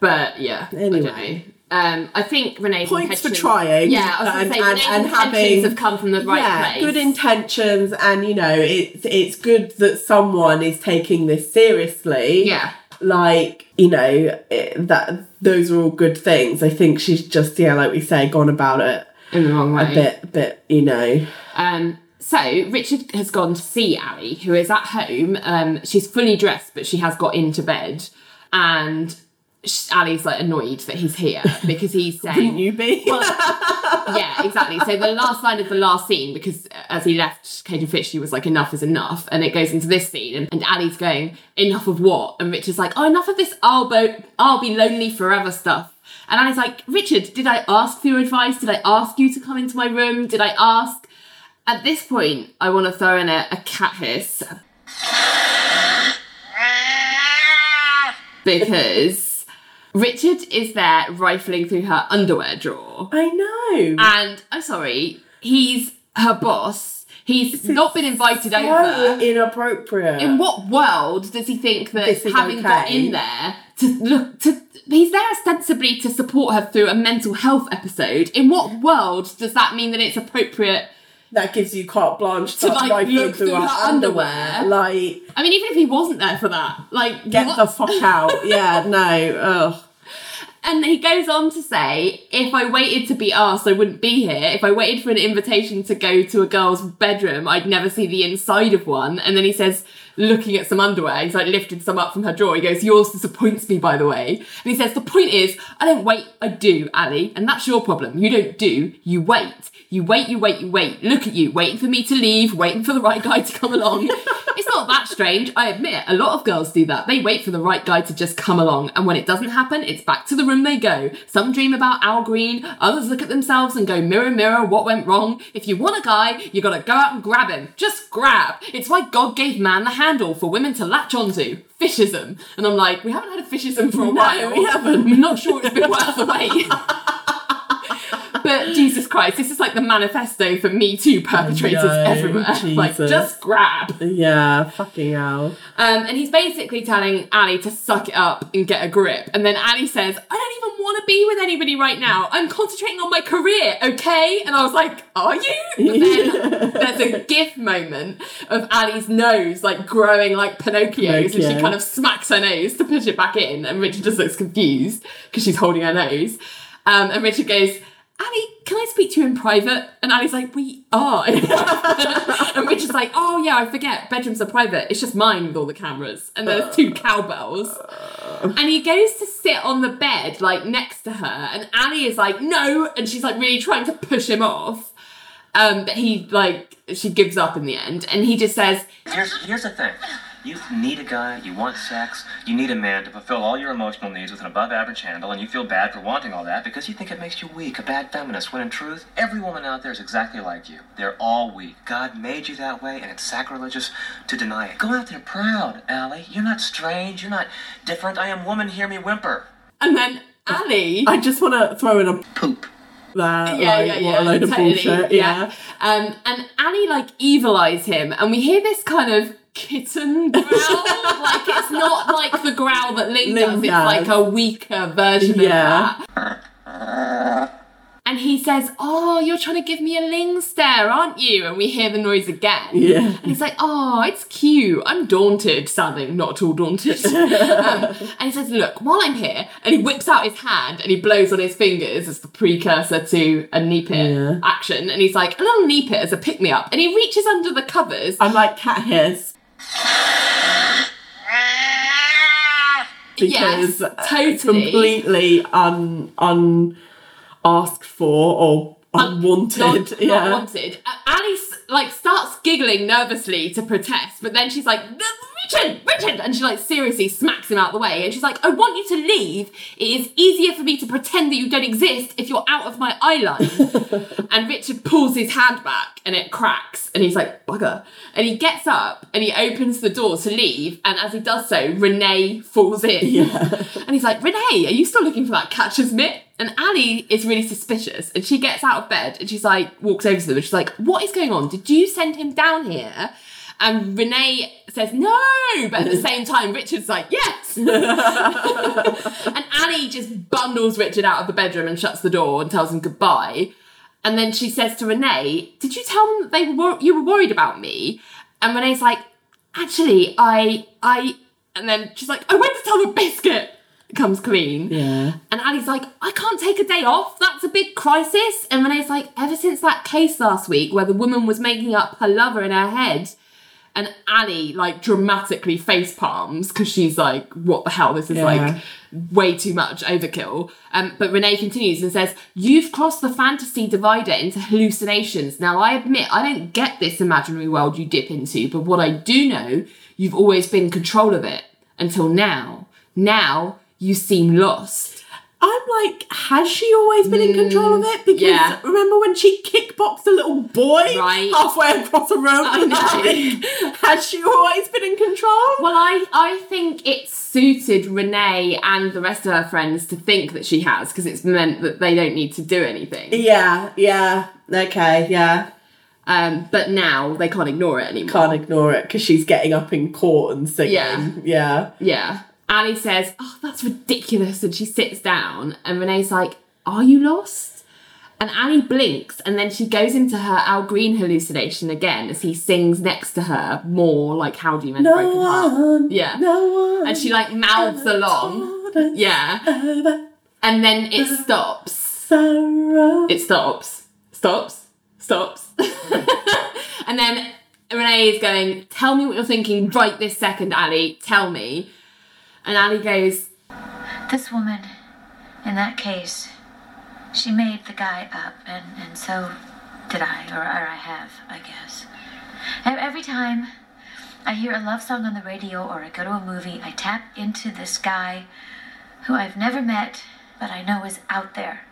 But yeah, Anyway. I. Um, I think Renee's Points for trying. Yeah, I was and, to say and, and intentions having have come from the right yeah, place. good intentions, and you know, it's it's good that someone is taking this seriously. yeah, like you know it, that those are all good things. I think she's just yeah, like we say, gone about it in the wrong way. a bit, a bit, you know. Um, so Richard has gone to see Ally, who is at home. Um, she's fully dressed, but she has got into bed, and Ally's like annoyed that he's here because he's (laughs) saying, Wouldn't you be? (laughs) yeah, exactly. So the last line of the last scene, because uh, as he left, Cage and Fish, she was like, enough is enough. And it goes into this scene, and, and Ally's going, enough of what? And Richard's like, oh, enough of this I'll, bo- I'll be lonely forever stuff. And Ally's like, Richard, did I ask for your advice? Did I ask you to come into my room? Did I ask? At this point, I want to throw in a, a cat hiss (laughs) because Richard is there rifling through her underwear drawer. I know. And I'm sorry, he's her boss. He's not been invited so over. inappropriate. In what world does he think that This having got in there to look to he's there ostensibly to support her through a mental health episode. In what world does that mean that it's appropriate? That gives you carte blanche To, like, rifling look through her underwear. Like, I mean, even if he wasn't there for that, like get what? the fuck (laughs) out. Yeah, no. Ugh. And he goes on to say, if I waited to be asked, I wouldn't be here. If I waited for an invitation to go to a girl's bedroom, I'd never see the inside of one. And then he says, looking at some underwear, he's like lifted some up from her drawer. He goes, yours disappoints me, by the way. And he says, the point is, I don't wait, I do, Ally. And that's your problem. You don't do, you wait. You wait, you wait, you wait. Look at you, waiting for me to leave, waiting for the right guy to come along. it's not that strange. I admit, a lot of girls do that. They wait for the right guy to just come along. And when it doesn't happen, it's back to the room they go. Some dream about Al Green, others look at themselves and go, mirror, mirror, what went wrong? If you want a guy, you gotta go out and grab him. Just grab. It's why God gave man the handle for women to latch onto. Fishism. And I'm like, we haven't had a fishism for a while. we haven't. I'm not sure it's been worth the wait. (laughs) But Jesus Christ, this is like the manifesto for Me Too perpetrators know, everywhere. (laughs) Like, just grab. Yeah, fucking hell. Um, and he's basically telling Ally to suck it up and get a grip. And then Ally says, I don't even want to be with anybody right now. I'm concentrating on my career, okay? And I was like, Are you? But then (laughs) there's a gif moment of Ally's nose like growing like Pinocchio's, and she kind of smacks her nose to push it back in. And Richard just looks confused because she's holding her nose. Um, and Richard goes, Ally, can I speak to you in private? And Ally's like, we are. (laughs) and Richard's like, oh yeah, I forget, bedrooms are private. It's just mine with all the cameras. And there's two cowbells. And he goes to sit on the bed, like next to her. And Ally is like, no. And she's like really trying to push him off. Um, but he like, she gives up in the end. And he just says, Here's here's the thing. You need a guy, you want sex, you need a man to fulfill all your emotional needs with an above average handle, and you feel bad for wanting all that because you think it makes you weak, a bad feminist, when in truth, every woman out there is exactly like you. They're all weak. God made you that way, and it's sacrilegious to deny it. Go out there proud, Ally. You're not strange, you're not different. I am woman, hear me whimper. And then Ally. I just want to throw in a Poop. that. yeah, like, yeah, what yeah. a load of totally, bullshit. Yeah. Um, and Annie like evil eyes him, and we hear this kind of kitten growl. like it's not like the growl that Ling, does. Ling It's like a weaker version Yeah. of that. And he says, "Oh, you're trying to give me a Ling stare, aren't you?" And we hear the noise again. Yeah. And he's like, "Oh, it's cute. I'm daunted, sounding not at all daunted." (laughs) Um, and he says, "Look, while I'm here," and he whips out his hand and he blows on his fingers as the precursor to a knee pit Yeah. action. And he's like, "A little knee pit as a pick me up." And he reaches under the covers. I'm like cat hiss because yes, totally. completely un un asked for or unwanted. Not, yeah. not wanted. Alice like starts giggling nervously to protest, but then she's like, Richard, Richard, and she like seriously smacks him out the way, and she's like, I want you to leave. It is easier for me to pretend that you don't exist if you're out of my eye line. (laughs) and Richard pulls his hand back, and it cracks, and he's like, bugger. And he gets up and he opens the door to leave, and as he does so, Renee falls in. Yeah. (laughs) And he's like, Renee, are you still looking for that catcher's mitt? And Ally is really suspicious. And she gets out of bed and she's like, walks over to them and she's like, What is going on? Did you send him down here? And Renee says, No. But at the (laughs) same time, Richard's like, Yes. (laughs) and Annie just bundles Richard out of the bedroom and shuts the door and tells him goodbye. And then she says to Renee, Did you tell them that they were, you were worried about me? And Renee's like, Actually, I, I, and then she's like, I went to tell the biscuit. Comes clean. Yeah. And Ally's like, I can't take a day off. That's a big crisis. And Renee's like, ever since that case last week where the woman was making up her lover in her head, and Ally like dramatically face palms because she's like, what the hell? This is Yeah. like way too much overkill. Um, but Renee continues and says, You've crossed the fantasy divider into hallucinations. Now, I admit I don't get this imaginary world you dip into, but what I do know, you've always been in control of it until now. Now, you seem lost. I'm like, has she always been in control of it? Because Mm, yeah. remember when she kickboxed a little boy Right. halfway across a room? I know. has she always been in control? Well, I, I think it suited Renee and the rest of her friends to think that she has because it's meant that they don't need to do anything. Yeah, yeah, okay, yeah. Um, but now they can't ignore it anymore. Can't ignore it because she's getting up in court and singing. Yeah. yeah. Yeah. Ally says, Oh, that's ridiculous. And she sits down, and Renee's like, Are you lost? And Ally blinks, and then she goes into her Al Green hallucination again as he sings next to her more like How Do You Mend a No Broken Heart? one, Yeah. no one. And she like mouths along. Yeah. And then it stops. sorrow. It stops. Stops. Stops. (laughs) and then Renee is going, Tell me what you're thinking right this second, Ally. Tell me. And Ally goes, This woman, in that case, she made the guy up, and, and so did I, or, or I have, I guess. Every time I hear a love song on the radio or I go to a movie, I tap into this guy who I've never met, but I know is out there.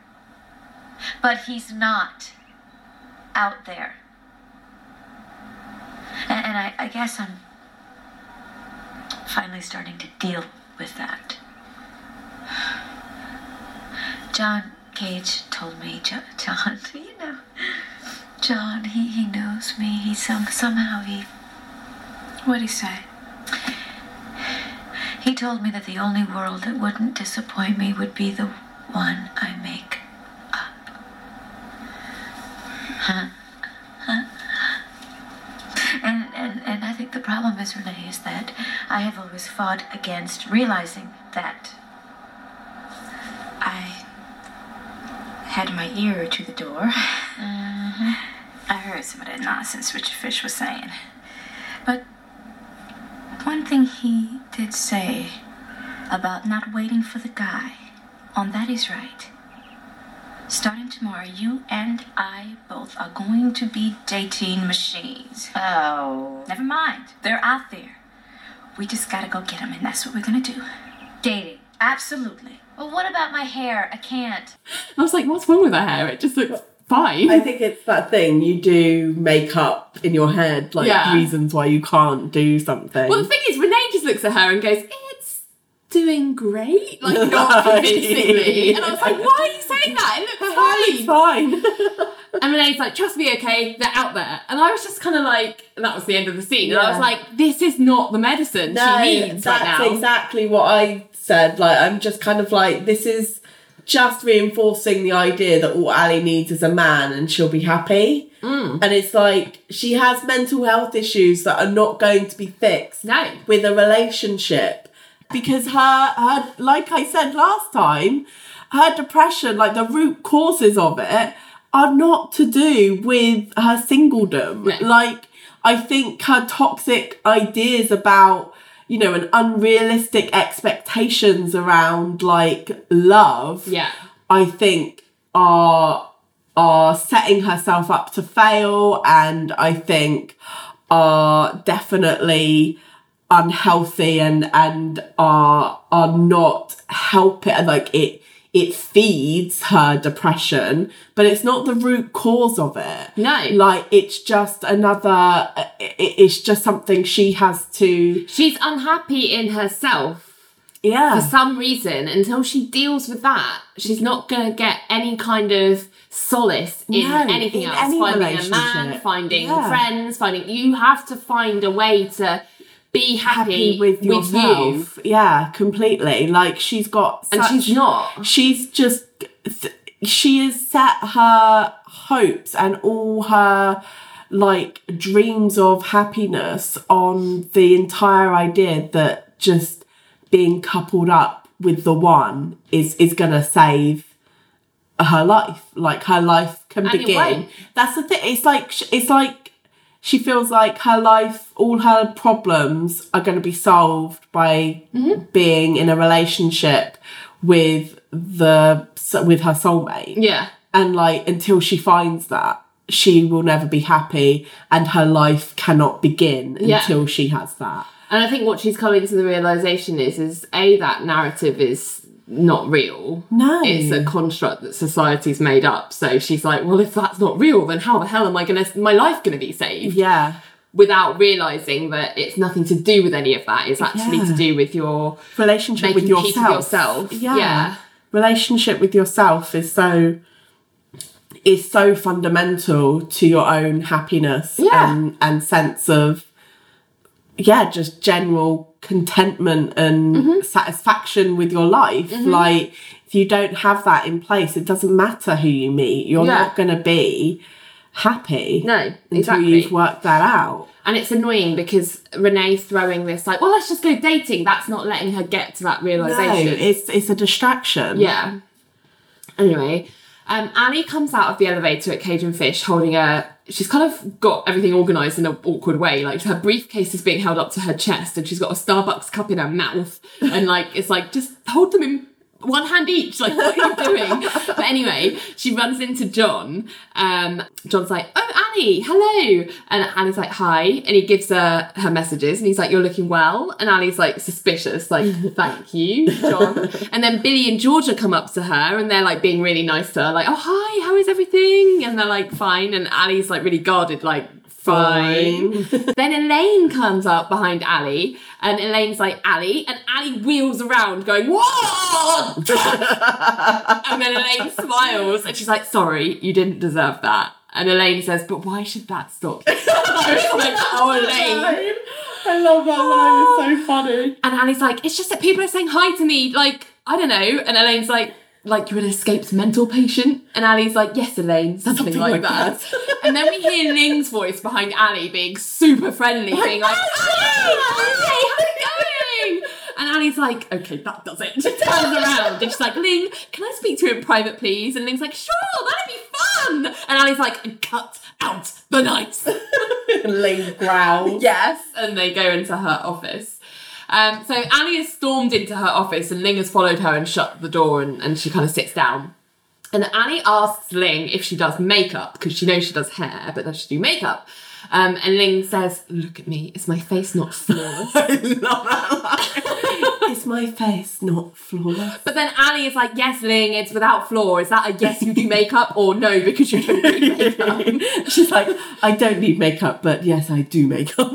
But he's not out there. And, and I, I guess I'm finally starting to deal with that. John Cage told me, Jo- John, (laughs) you know, John, he, he knows me. He some somehow he. What'd he say? He told me that the only world that wouldn't disappoint me would be the one I make up. Huh? Huh? And, and, and I is, that I have always fought against realizing that I had my ear to the door. Mm-hmm. I heard some of that nonsense Richard Fish was saying. But one thing he did say about not waiting for the guy, on that is right. Starting tomorrow, you and I both are going to be dating machines. Oh. Never mind, they're out there. We just gotta go get them, and that's what we're gonna do. Dating. Absolutely. Well, what about my hair? I can't. I was like, what's wrong with her hair? It just looks fine. I think it's that thing you do make up in your head, like Yeah. reasons why you can't do something. well, the thing is, Renee just looks at her and goes, it's doing great, (laughs) like not convincingly. And I was like, why are you saying that? It looks fine. (laughs) It's fine. (laughs) And Renee's like, trust me, okay, they're out there. And I was just kind of like, and that was the end of the scene. And I was like, this is not the medicine she needs that's right now. exactly what I said. Like, I'm just kind of like, this is just reinforcing the idea that all Ally needs is a man and she'll be happy. Mm. And it's like, she has mental health issues that are not going to be fixed No. with a relationship. Because her, her, like I said last time, her depression, like the root causes of it, are not to do with her singledom. No. Like, I think her toxic ideas about, you know, and unrealistic expectations around like love, Yeah. I think are are setting herself up to fail and I think are definitely unhealthy and and are are not helping like it it feeds her depression but it's not the root cause of it. No. like it's just another it, it's just something she has to She's unhappy in herself yeah. for some reason. Until she deals with that she's not going to get any kind of solace in No, anything in else. any finding a man finding Yeah. friends finding you have to find a way to be happy, happy with you. yourself. Yeah completely. Like she's got and she's not. She's just she has set her hopes and all her like dreams of happiness on the entire idea that just being coupled up with the one is is gonna save her life. Like her life can And begin. That's the thing. It's like it's like she feels like her life all her problems are going to be solved by Mm-hmm. being in a relationship with the with her soulmate yeah and like until she finds that she will never be happy and her life cannot begin Yeah. until she has that and i think what she's coming to the realization is is a that narrative is not real No. it's a construct that society's made up so she's like well if that's not real then how the hell am i gonna my life gonna be saved yeah without realizing that it's nothing to do with any of that. It's actually Yeah. to do with your relationship with yourself yourself. yeah. Yeah. relationship with yourself is so is so fundamental to your own happiness Yeah. and and sense of yeah just general contentment and Mm-hmm. satisfaction with your life like if you don't have that in place it doesn't matter who you meet you're Yeah. not going to be happy No, until exactly. you've worked that out And it's annoying because Renee's throwing this like, well, let's just go dating. That's not letting her get to that realization. no it's it's a distraction yeah. Anyway, um, Annie comes out of the elevator at Cage and Fish holding a. She's kind of got everything organised in an awkward way. Like her briefcase is being held up to her chest, and she's got a Starbucks cup in her mouth, and like it's like just hold them in one hand each. Like what are you doing? but anyway, she runs into John. Um, John's like, "Oh, Annie, hello," and Annie's like, "Hi," and he gives her her messages, and he's like, "You're looking well," and Annie's like suspicious, like, "Thank you, John." and then Billy and Georgia come up to her, and they're like being really nice to her, like, "Oh, hi, how is everything?" And they're like, "Fine," and Annie's like really guarded, like. Fine. (laughs) then Elaine comes up behind Ally, and Elaine's like, Ally, and Ally wheels around going, What? (laughs) and then Elaine smiles, and she's like, Sorry, you didn't deserve that. And Elaine says, But why should that stop? (laughs) I was like, Oh, Elaine. I love that line. It's so funny. And Ally's like, It's just that people are saying hi to me, like, I don't know. And Elaine's like, like you're an escaped mental patient, and Ally's like, "Yes, Elaine, something, Something like, like that." (laughs) and then we hear Ling's voice behind Ally being super friendly, being like, "Ally, Ally, how's it going?" And Ally's like, "Okay, that does it." (laughs) She turns around and she's like, "Ling, can I speak to you in private, please?" And Ling's like, "Sure, that'd be fun." And Ally's like, "Cut out the nights." Lane (laughs) growls. Yes. And they go into her office. Um, so Annie has stormed into her office and Ling has followed her and shut the door and, and she kind of sits down. And Annie asks Ling if she does makeup because she knows she does hair, but does she do makeup? Um, and Ling says, Look at me, is my face not flawless? (laughs) Is my face not flawless? but then Annie is like, Yes, Ling, it's without flaw. Is that a yes, you do makeup or no, because you don't do (laughs) makeup? (laughs) She's like, I don't need makeup, but yes, I do makeup.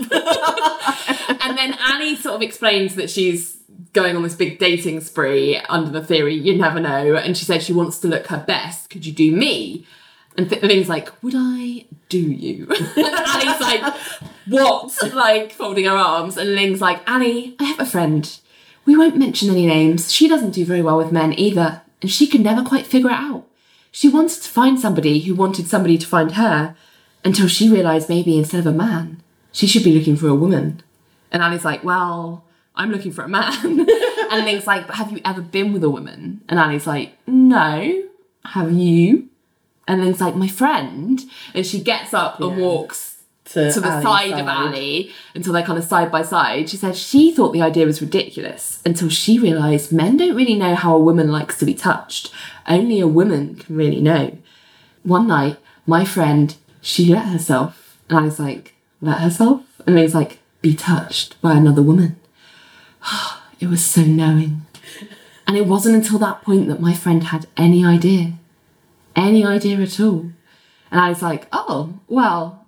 and then Annie sort of explains that she's going on this big dating spree under the theory you never know. And she said she wants to look her best. Could you do me? And Th- Ling's like, would I do you? (laughs) and Ally's like, what? Like folding her arms. And Ling's like, Annie, I have a friend. We won't mention any names. She doesn't do very well with men either. And she could never quite figure it out. She wanted to find somebody who wanted somebody to find her until she realised maybe instead of a man, she should be looking for a woman. And Annie's like, well, I'm looking for a man. (laughs) and Ling's like, but have you ever been with a woman? And Annie's like, no. Have you? And Ling's like, my friend. And she gets up and walks to the Ally's side, of Ally until they're kind of side by side. She said she thought the idea was ridiculous until she realised men don't really know how a woman likes to be touched. Only a woman can really know. One night, my friend, she let herself, and I was like, let herself? And he was like, be touched by another woman. (sighs) it was so knowing. And it wasn't until that point that my friend had any idea. Any idea at all. And I was like, oh, well,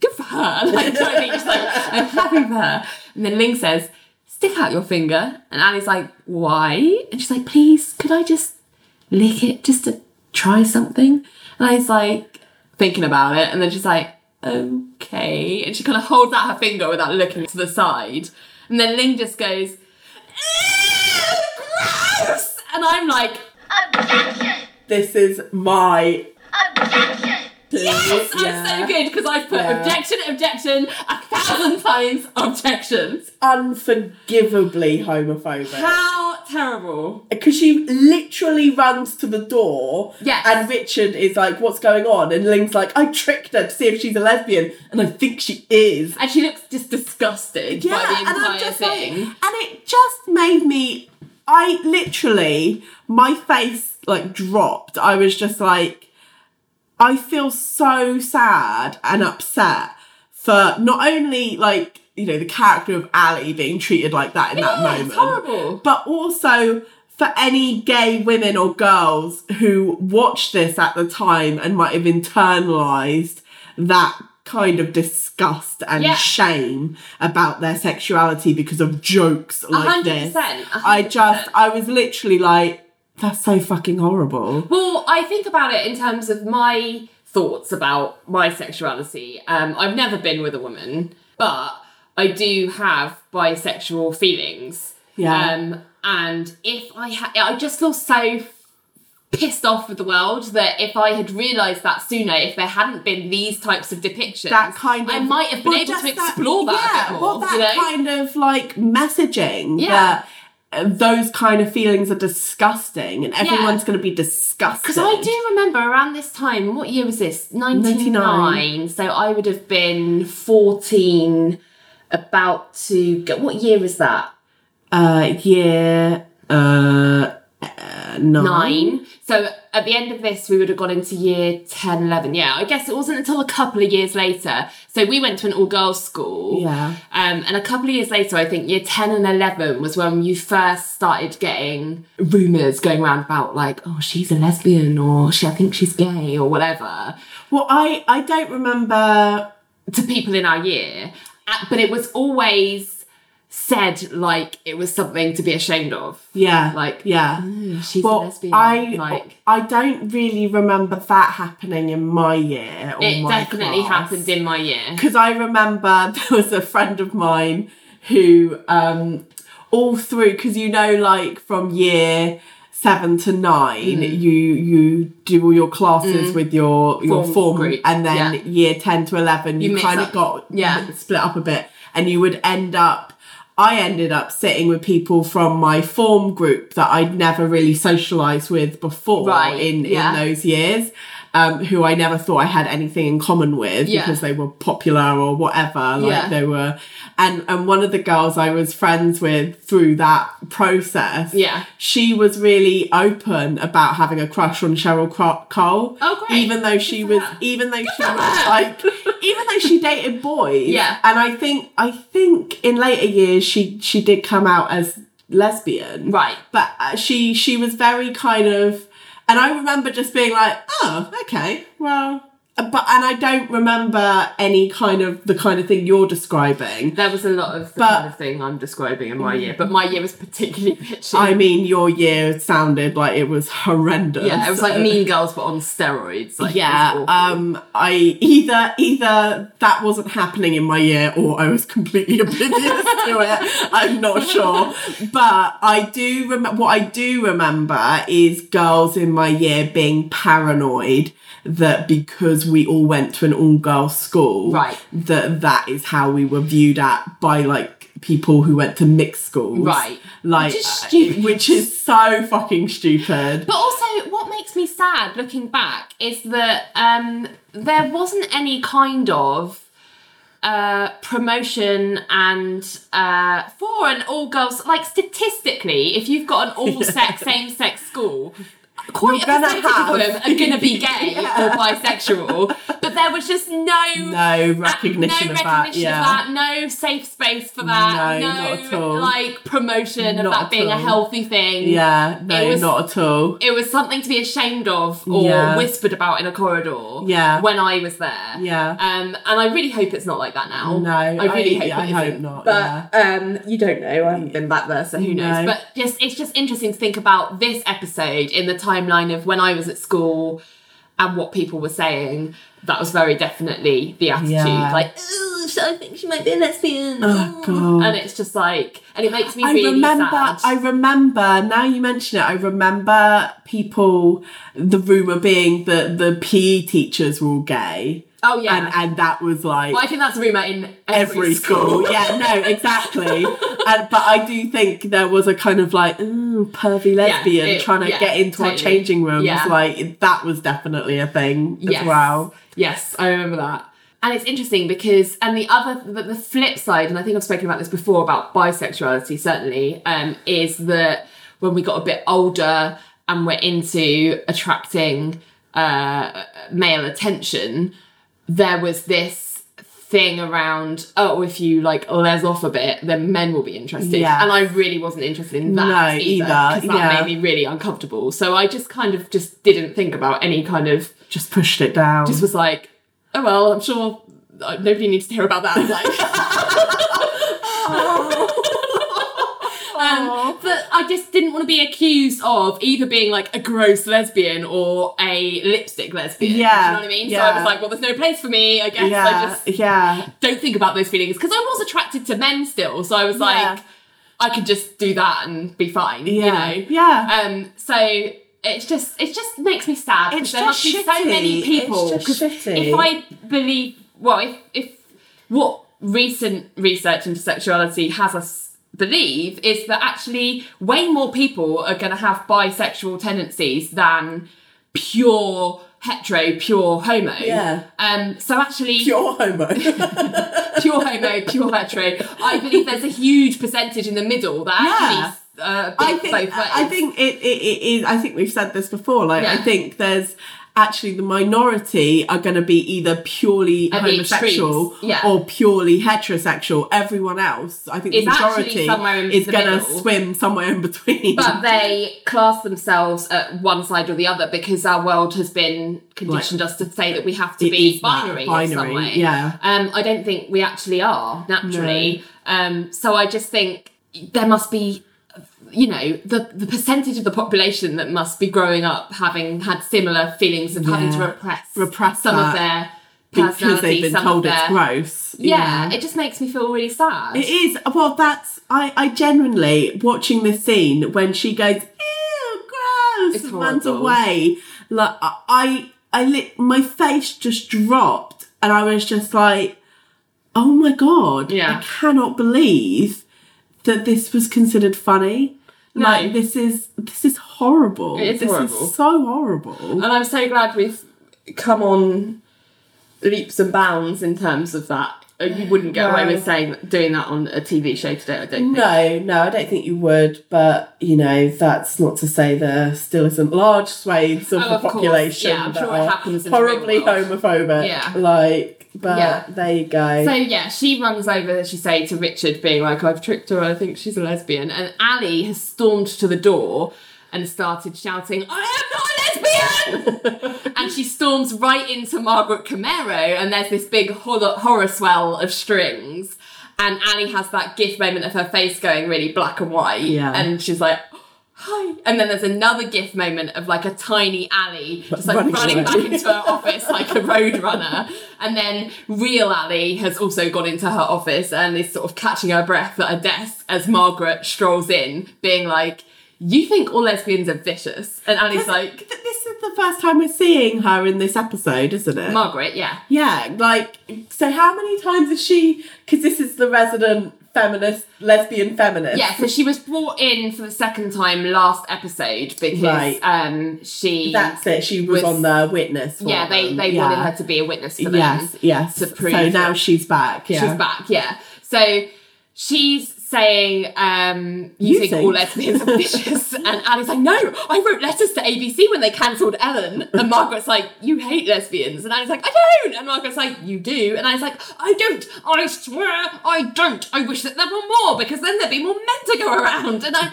good for her. (laughs) Like, I mean? She's like, I'm happy for her. And then Ling says, stick out your finger. And Ally's like, why? And she's like, please, could I just lick it just to try something? And I was like, thinking about it. And then she's like, okay. And she kind of holds out her finger without looking to the side. And then Ling just goes, "Ew, gross! And I'm like, This is my. objection. Yes, Yeah. I'm so good because I've put Yeah. objection, objection, a thousand times objections. Unforgivably homophobic. How terrible. Because she literally runs to the door. Yes. And Richard is like, what's going on? And Ling's like, I tricked her to see if she's a lesbian. And I think she is. And she looks just disgusted by the and I'm entire just thing. like, and it just made me. I literally, my face like dropped. I was just like, I feel so sad and upset for not only like you know the character of Ally being treated like that in that Yeah, it's moment, horrible. but also for any gay women or girls who watched this at the time and might have internalized that kind of disgust and Yeah. shame about their sexuality because of jokes like hundred this. percent, a I just. I was literally like, that's so fucking horrible. Well, I think about it in terms of my thoughts about my sexuality. Um, I've never been with a woman, but I do have bisexual feelings. Yeah. Um, and if I had, I just feel so pissed off with the world that if I had realised that sooner, if there hadn't been these types of depictions, that kind of I might have been able to explore that, yeah, a bit more. well that you know? kind of like messaging Yeah. that uh, those kind of feelings are disgusting and everyone's going to be disgusted Because I do remember around this time, what year was this? 99. 99. So I would have been 14, about to get. What year was that? uh year uh, uh nine. Nine. So at the end of this, we would have gone into year 10, 11. Yeah, I guess it wasn't until a couple of years later. So we went to an all girls school. Yeah. Um, and a couple of years later, I think year 10 and 11 was when you first started getting rumours going around about, like, oh, she's a lesbian or she, I think she's gay or whatever. well I I don't remember to people in our year, Uh, but it was always said like it was something to be ashamed of. yeah Like, yeah "Ooh, she's a well lesbian. I like, I don't really remember that happening in my year or it my definitely class. happened in my year. because I remember (laughs) there was a friend of mine who um all through because you know like from year seven to nine Mm. you you do all your classes with your your Form form, group, and then yeah. year 10 to 11 you, mix kind of got Yeah. split up a bit and you would end up I ended up sitting with people from my form group that I'd never really socialized with before Right, in, yeah. in those years, um, who I never thought I had anything in common with Yeah. because they were popular or whatever. Like Yeah. they were, and and one of the girls I was friends with through that process, Yeah. she was really open about having a crush on Cheryl Cole. Oh, great. Even though she was, even though she was like, even though she dated boys. Yeah. And I think, I think in later years she she did come out as lesbian. Right. But uh, she she was very kind of, and I remember just being like, oh, okay, well, but and I don't remember any kind of the kind of thing you're describing. There was a lot of the But- kind of thing I'm describing in my year, but my year was particularly bitchy. I mean, your year sounded like it was horrendous. yeah, it was like Mean Girls but on steroids. Like, yeah, um, I either either that wasn't happening in my year or I was completely (laughs) oblivious to it. I'm not sure, but I do remember. What I do remember is girls in my year being paranoid that because we all went to an all girls school, Right. that that is how we were viewed at by like people who went to mixed schools, Right. Like, Which is uh, stupid. which is so fucking stupid. But also, what makes me sad looking back is that um, there wasn't any kind of uh, promotion and uh, for an all girls, like statistically, if you've got an all sex, (laughs) same sex school, quite You're a gonna percentage of them are going to be gay (laughs) or bisexual. But there was just no. No recognition no of that, recognition yeah. of that, no safe space for that, No, no, not all. like promotion of that at being a healthy thing. Yeah, no, was- not at all. It was something to be ashamed of or Yeah. whispered about in a corridor Yeah. when I was there. Yeah. Um, and I really hope it's not like that now. No, I really I- hope I it hope not, But um, you don't know. I haven't been back there, so who knows? But just it's just interesting to think about this episode in the timeline of when I was at school and what people were saying. That was very definitely the attitude. Yeah. Like, oh, so I think she might be a lesbian. Oh, God. And it's just like, and it makes me I really remember, sad. I remember, now you mention it, I remember people, the rumour being that the PE teachers were all gay. Oh yeah. And, and that was like well, I think that's a rumour in every, every school. (laughs) yeah, no, exactly. and, but I do think there was a kind of like, ooh, pervy lesbian it- trying to yeah, get into our totally. changing rooms. Yeah. Like, that was definitely a thing as Yes. well. Yes, I remember that. And it's interesting because, and the other, the, the flip side, and I think I've spoken about this before about bisexuality, certainly, um, is that when we got a bit older and we're into attracting uh, male attention, there was this thing around, oh, if you like les off a bit, then men will be interested. Yes. And I really wasn't interested in that No, either. either, 'cause that yeah. made me really uncomfortable. So I just kind of just didn't think about any kind of Just pushed it down. just was like, oh well, I'm sure uh, nobody needs to hear about that. Like, (laughs) (laughs) um, but I just didn't want to be accused of either being like a gross lesbian or a lipstick lesbian. Yeah, you know what I mean. So I was like, well, there's no place for me. I guess I yeah, just yeah. don't think about those feelings because I was attracted to men still. So I was Yeah. like, I could just do that and be fine. Yeah, You know. yeah. Um. So it's just it just makes me sad. 'cause It's there must be so many It's people. just 'cause shitty. If I believe, well, if if what recent research into sexuality has us believe is that actually way more people are going to have bisexual tendencies than pure hetero, pure homo. Yeah. Um. So actually, Pure homo. (laughs) pure homo, pure hetero. I believe there's a huge percentage in the middle that actually. Uh, I think. I think it, it, it is. I think we've said this before. Like I think there's actually the minority are going to be either purely homosexual yeah. or purely heterosexual. Everyone else, I think, Is the majority in is going to swim somewhere in between. but (laughs) they class themselves at one side or the other because our world has been conditioned us to say that we have to be binary, in some binary, way. yeah. Um, I don't think we actually are naturally. Um, so I just think there must be, you know, the the percentage of the population that must be growing up having had similar feelings of having to repress Repress some of their because they've been told it's gross. Yeah, it just makes me feel really sad. It is. Well, that's I. I genuinely watching this scene when she goes, "Ew, gross," It's and runs away. Like I, I, I lit. My face just dropped, and I was just like, "Oh my god! Yeah. I cannot believe that this was considered funny." No. Like this is this is horrible. It is this horrible. is so horrible. And I'm so glad we've come on leaps and bounds in terms of that. Uh, You wouldn't get away with saying doing that on a TV show today, I don't think. No, no, I don't think you would. But you know, that's not to say there still isn't large swathes of Oh, the of population Yeah, that sure are happens horribly homophobic. Yeah. like, but Yeah. there you go. So yeah, she runs over, as you say, to Richard, being like, "I've tricked her. I think she's a lesbian." And Ally has stormed to the door and started shouting, I am not a lesbian! (laughs) and she storms right into Margaret Camero, and there's this big horror, horror swell of strings. And Ally has that gif moment of her face going really black and white. Yeah. And she's like, hi. And then there's another gif moment of like a tiny Ally just like Running running, back into her office like a road runner. And then real Ally has also gone into her office and is sort of catching her breath at her desk as Margaret strolls in, being like, You think all lesbians are vicious? And Ally's like, Th- This is the first time we're seeing her in this episode, isn't it? Margaret, yeah. yeah, like, so how many times is she? Because this is the resident feminist, lesbian feminist. Yeah, so she was brought in for the second time last episode because Right. um she That's it. She was, was- on the witness. for yeah, they them. they Yeah. wanted her to be a witness for them. Yes, yes. to prove so now that- she's back. Yeah. She's back, yeah. So she's saying, um, you, You think, think. all lesbians are vicious. (laughs) and Ally's like, no, I wrote letters to ABC when they cancelled Ellen. And Margaret's like, you hate lesbians. And Ally's like, I don't. And Margaret's like, you do. And Ally's like, I don't. I swear I don't. I wish that there were more because then there'd be more men to go around. And I.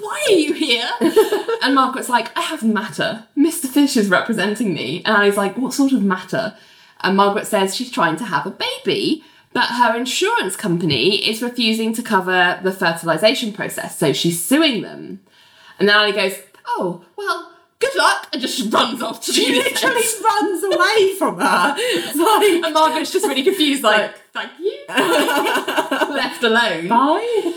Why are you here? (laughs) and Margaret's like, I have matter. Mr. Fish is representing me. And Ali's like, what sort of matter? And Margaret says she's trying to have a baby, but her insurance company is refusing to cover the fertilization process, so she's suing them. And then Ally goes, Oh, well, good luck, and just runs off to She literally runs away from her. It's (laughs) like, And Margaret's just really confused, like, thank you. (laughs) Left alone. bye.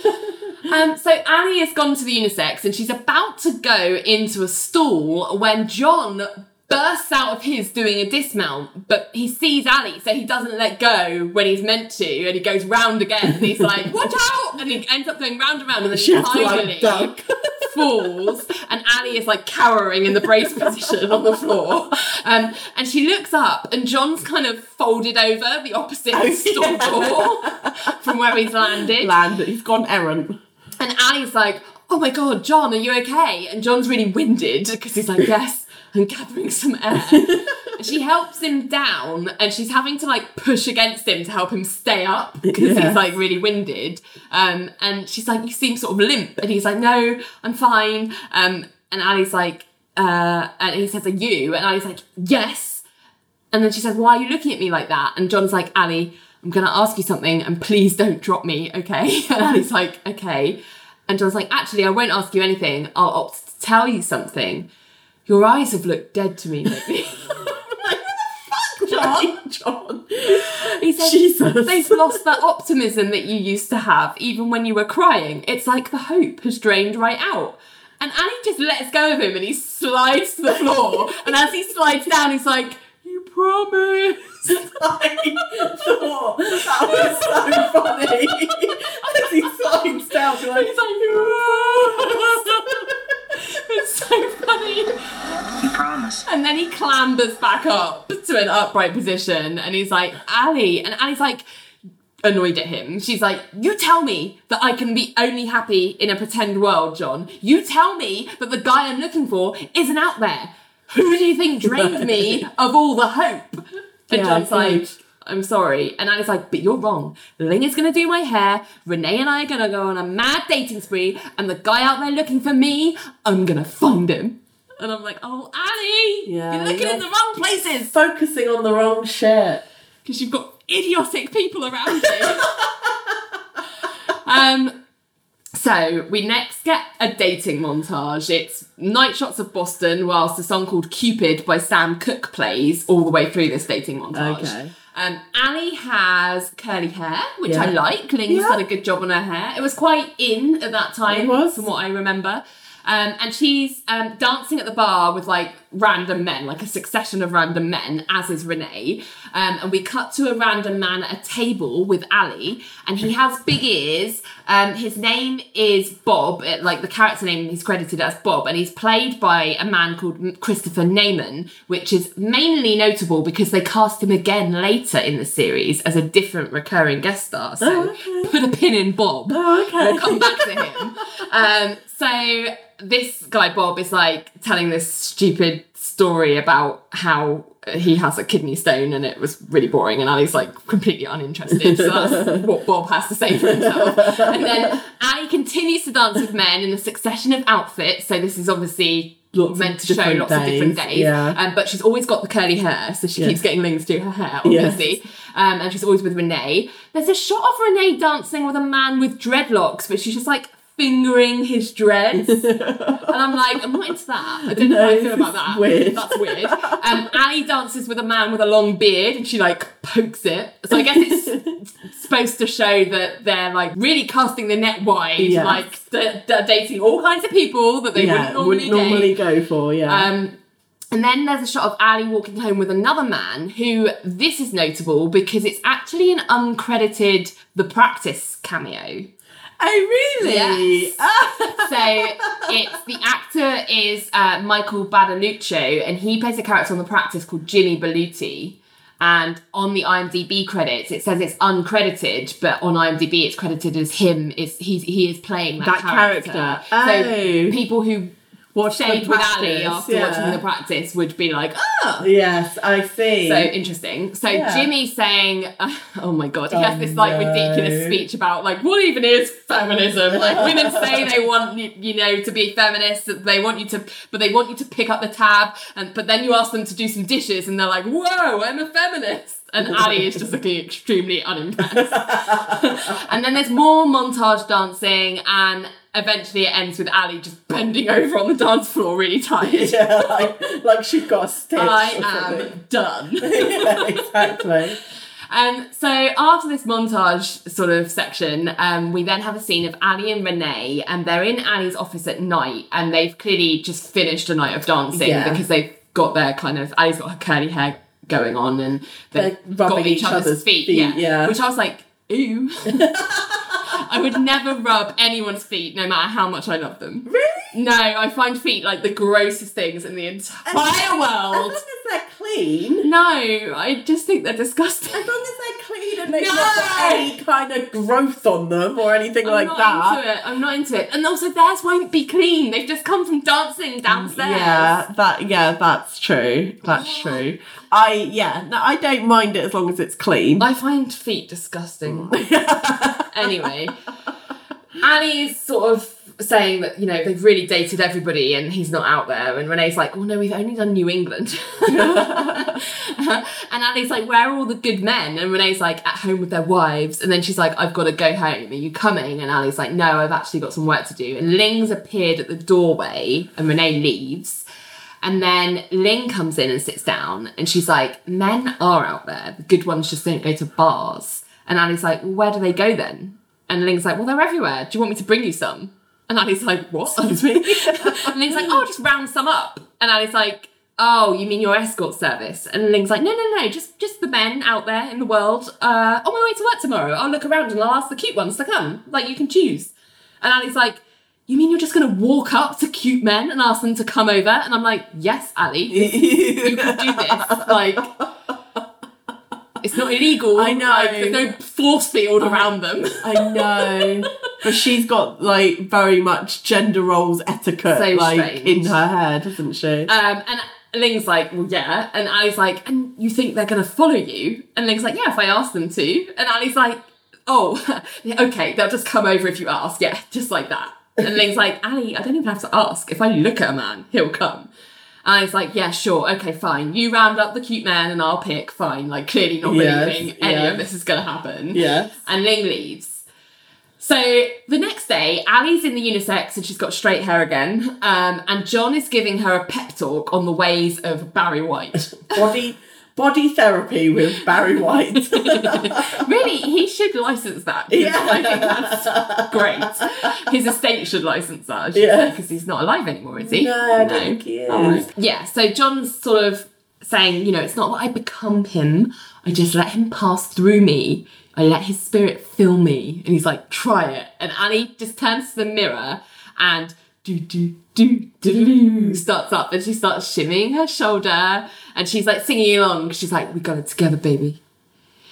Um, so Annie has gone to the unisex and she's about to go into a stall when John bursts out of his doing a dismount, but he sees Ally, so he doesn't let go when he's meant to, and he goes round again. And he's like, "Watch out!" And he ends up going round and round, and then She like, finally duck. (laughs) falls, and Ally is like cowering in the brace (laughs) position on the floor. Um, and she looks up, and John's kind of folded over the opposite stall door from where he's landed. Land. He's gone errant. And Ally's like, oh my god, John, are you okay? And John's really winded because he's like, (laughs) yes, I'm gathering some air. and (laughs) she helps him down and she's having to like push against him to help him stay up because Yeah. he's like really winded. Um, and she's like, you seem sort of limp. And he's like, no, I'm fine. Um, and Ally's like, uh, and he says, are you? And Ally's like, yes. And then she says, Why are you looking at me like that? And John's like, Ally, I'm going to ask you something and please don't drop me, okay? (laughs) And Ally's like, Okay. And John's like, Actually, I won't ask you anything. I'll opt to tell you something. Your eyes have looked dead to me lately. (laughs) (laughs) John. John. He says, Jesus. They've lost that optimism that you used to have, even when you were crying. It's like the hope has drained right out. And Ally just lets go of him and he slides to the floor. and as he slides down, he's like, You promised. I thought (laughs) that was so funny. (laughs) As he slides down, you're like, He's like, (laughs) it's so funny. You promise. And then he clambers back up to an upright position and he's like, Ally. And Ally's like, annoyed at him. She's like, You tell me that I can be only happy in a pretend world, John. You tell me that the guy I'm looking for isn't out there. Who do you think drained me (laughs) of all the hope? And Yeah, John's like. I'm sorry. And Ally's like, but you're wrong. Ling is going to do my hair. Renee and I are going to go on a mad dating spree. And the guy out there looking for me, I'm going to find him. And I'm like, oh, Ally, Yeah, you're looking in the wrong places focusing on the wrong shit. because you've got idiotic people around you. (laughs) um, so we next get a dating montage. It's night shots of Boston, whilst a song called "Cupid" by Sam Cooke plays all the way through this dating montage. Okay. Um, Ally has curly hair, which I like. Ling's Yeah. done a good job on her hair. It was quite in at that time, It was. from what I remember. Um, and she's um, dancing at the bar with like random men, like a succession of random men, as is Renee. Um, and we cut to a random man at a table with Ally, and he has big ears. Um, his name is Bob, uh, like the character name he's credited as Bob, and he's played by a man called Christopher Neyman, which is mainly notable because they cast him again later in the series as a different recurring guest star. So Oh, okay. put a pin in Bob Oh, okay. we'll come back to him. (laughs) Um, so this guy Bob is like telling this stupid story about how he has a kidney stone and it was really boring and Ally's like completely uninterested. So that's (laughs) what Bob has to say for himself. And then Ally continues to dance with men in a succession of outfits. So this is obviously Lots meant to show lots of different days, days. yeah. Um, but she's always got the curly hair, so she keeps getting Lings to her hair, obviously. Um, and she's always with Renee. There's a shot of Renee dancing with a man with dreadlocks, but she's just like fingering his dreads. (laughs) and I'm like, I'm not into that. I don't know how I feel about that. weird. That's weird. Um, Ally dances with a man with a long beard and she like pokes it. So I guess it's (laughs) supposed to show that they're like really casting the net wide, Yes. like they're, they're dating all kinds of people that they yeah, wouldn't normally, would normally go for, yeah. Um, and then there's a shot of Ally walking home with another man who this is notable because it's actually an uncredited The Practice cameo. Oh, really? Yes. (laughs) so it's the actor is uh, Michael Badalucco, and he plays a character on the practice called Jimmy Berluti. And on the IMDb credits, it says it's uncredited, but on IMDb it's credited as him. Is he's he is playing that, That character. character. So Oh. people who Watch the stayed with Ally practice, after yeah. watching the practice would be like, oh. Yes, I see. so interesting. So Yeah. Jimmy's saying, (laughs) oh my god, he Oh, has this like no. ridiculous speech about like what even is feminism? Like women (laughs) say they want you, you know to be feminists, they want you to, but they want you to pick up the tab, and but then you ask them to do some dishes, and they're like, whoa, I'm a feminist. And Ally is just looking extremely unimpressed. (laughs) and then there's more montage dancing, and eventually it ends with Ally just bending (laughs) over on the dance floor, really tired. (laughs) yeah, like, like she's got a stitch. I am done. (laughs) yeah, exactly. Um, so after this montage sort of section, um, we then have a scene of Ally and Renee, and they're in Ally's office at night, and they've clearly just finished a night of dancing Yeah. because they've got their kind of Ally's got her curly hair going on, and they've They're got rubbing each, each other's, other's feet. feet, yeah. yeah. which I was like, ooh. I would never rub anyone's feet, no matter how much I love them. Really? No, I find feet like the grossest things in the entire As world. long as they're clean. No, I just think they're disgusting. As long as they're clean and they've No! not got any kind of growth on them or anything like I'm not that. into it. I'm not into it. And also theirs won't be clean. They've just come from dancing downstairs. Yeah, that yeah, that's true. That's true. I yeah, no, I don't mind it as long as it's clean. I find feet disgusting. (laughs) anyway, Annie's sort of saying that, you know, they've really dated everybody and he's not out there. And Renee's like, well, no, we've only done New England. (laughs) and Annie's like, where are all the good men? And Renee's like, at home with their wives. And then she's like, I've got to go home. Are you coming? And Ally's like, no, I've actually got some work to do. And Ling's appeared at the doorway and Renee leaves. And then Ling comes in and sits down and she's like, men are out there. The good ones just don't go to bars. And Ally's like, well, where do they go then? And Ling's like, well, they're everywhere. Do you want me to bring you some? And Ally's like, what? (laughs) And Ling's like, oh, just round some up. And Ally's like, oh, you mean your escort service? And Ling's like, no, no, no, just just the men out there in the world. Uh, on my way to work tomorrow, I'll look around and I'll ask the cute ones to come. Like, you can choose. And Ally's like, you mean you're just going to walk up to cute men and ask them to come over? And I'm like, yes, Ally, (laughs) you can do this. Like, it's not illegal. I know. Like, there's no force field around them. I know. but she's got like very much gender roles etiquette So like strange. in her hair, doesn't she? Um, and Ling's like, well, yeah. And Ally's like, and you think they're going to follow you? And Ling's like, yeah, if I ask them to. And Ally's like, oh, (laughs) okay, they'll just come over if you ask. Yeah, just like that. And Ling's like, Ally, I don't even have to ask. If I look at a man, he'll come. And Ally's like, yeah, sure, okay, fine. You round up the cute man and I'll pick, fine. Like, clearly not Yes, believing any yes. of this is going to happen. Yes. And Ling leaves. So the next day, Ally's in the unisex and she's got straight hair again. Um, and John is giving her a pep talk on the ways of Barry White. (laughs) Body body therapy with Barry White. (laughs) really, he should license that. Yeah. I think that's great. His estate should license that, I Yeah. because he's not alive anymore, is he? No, I don't think he is. Right. Yeah, so John's sort of saying, you know, it's not that I become him, I just let him pass through me. I let his spirit fill me. And he's like, try it. And Annie just turns to the mirror and do do do do starts up and she starts shimmying her shoulder and she's like singing along. She's like, we got it together, baby.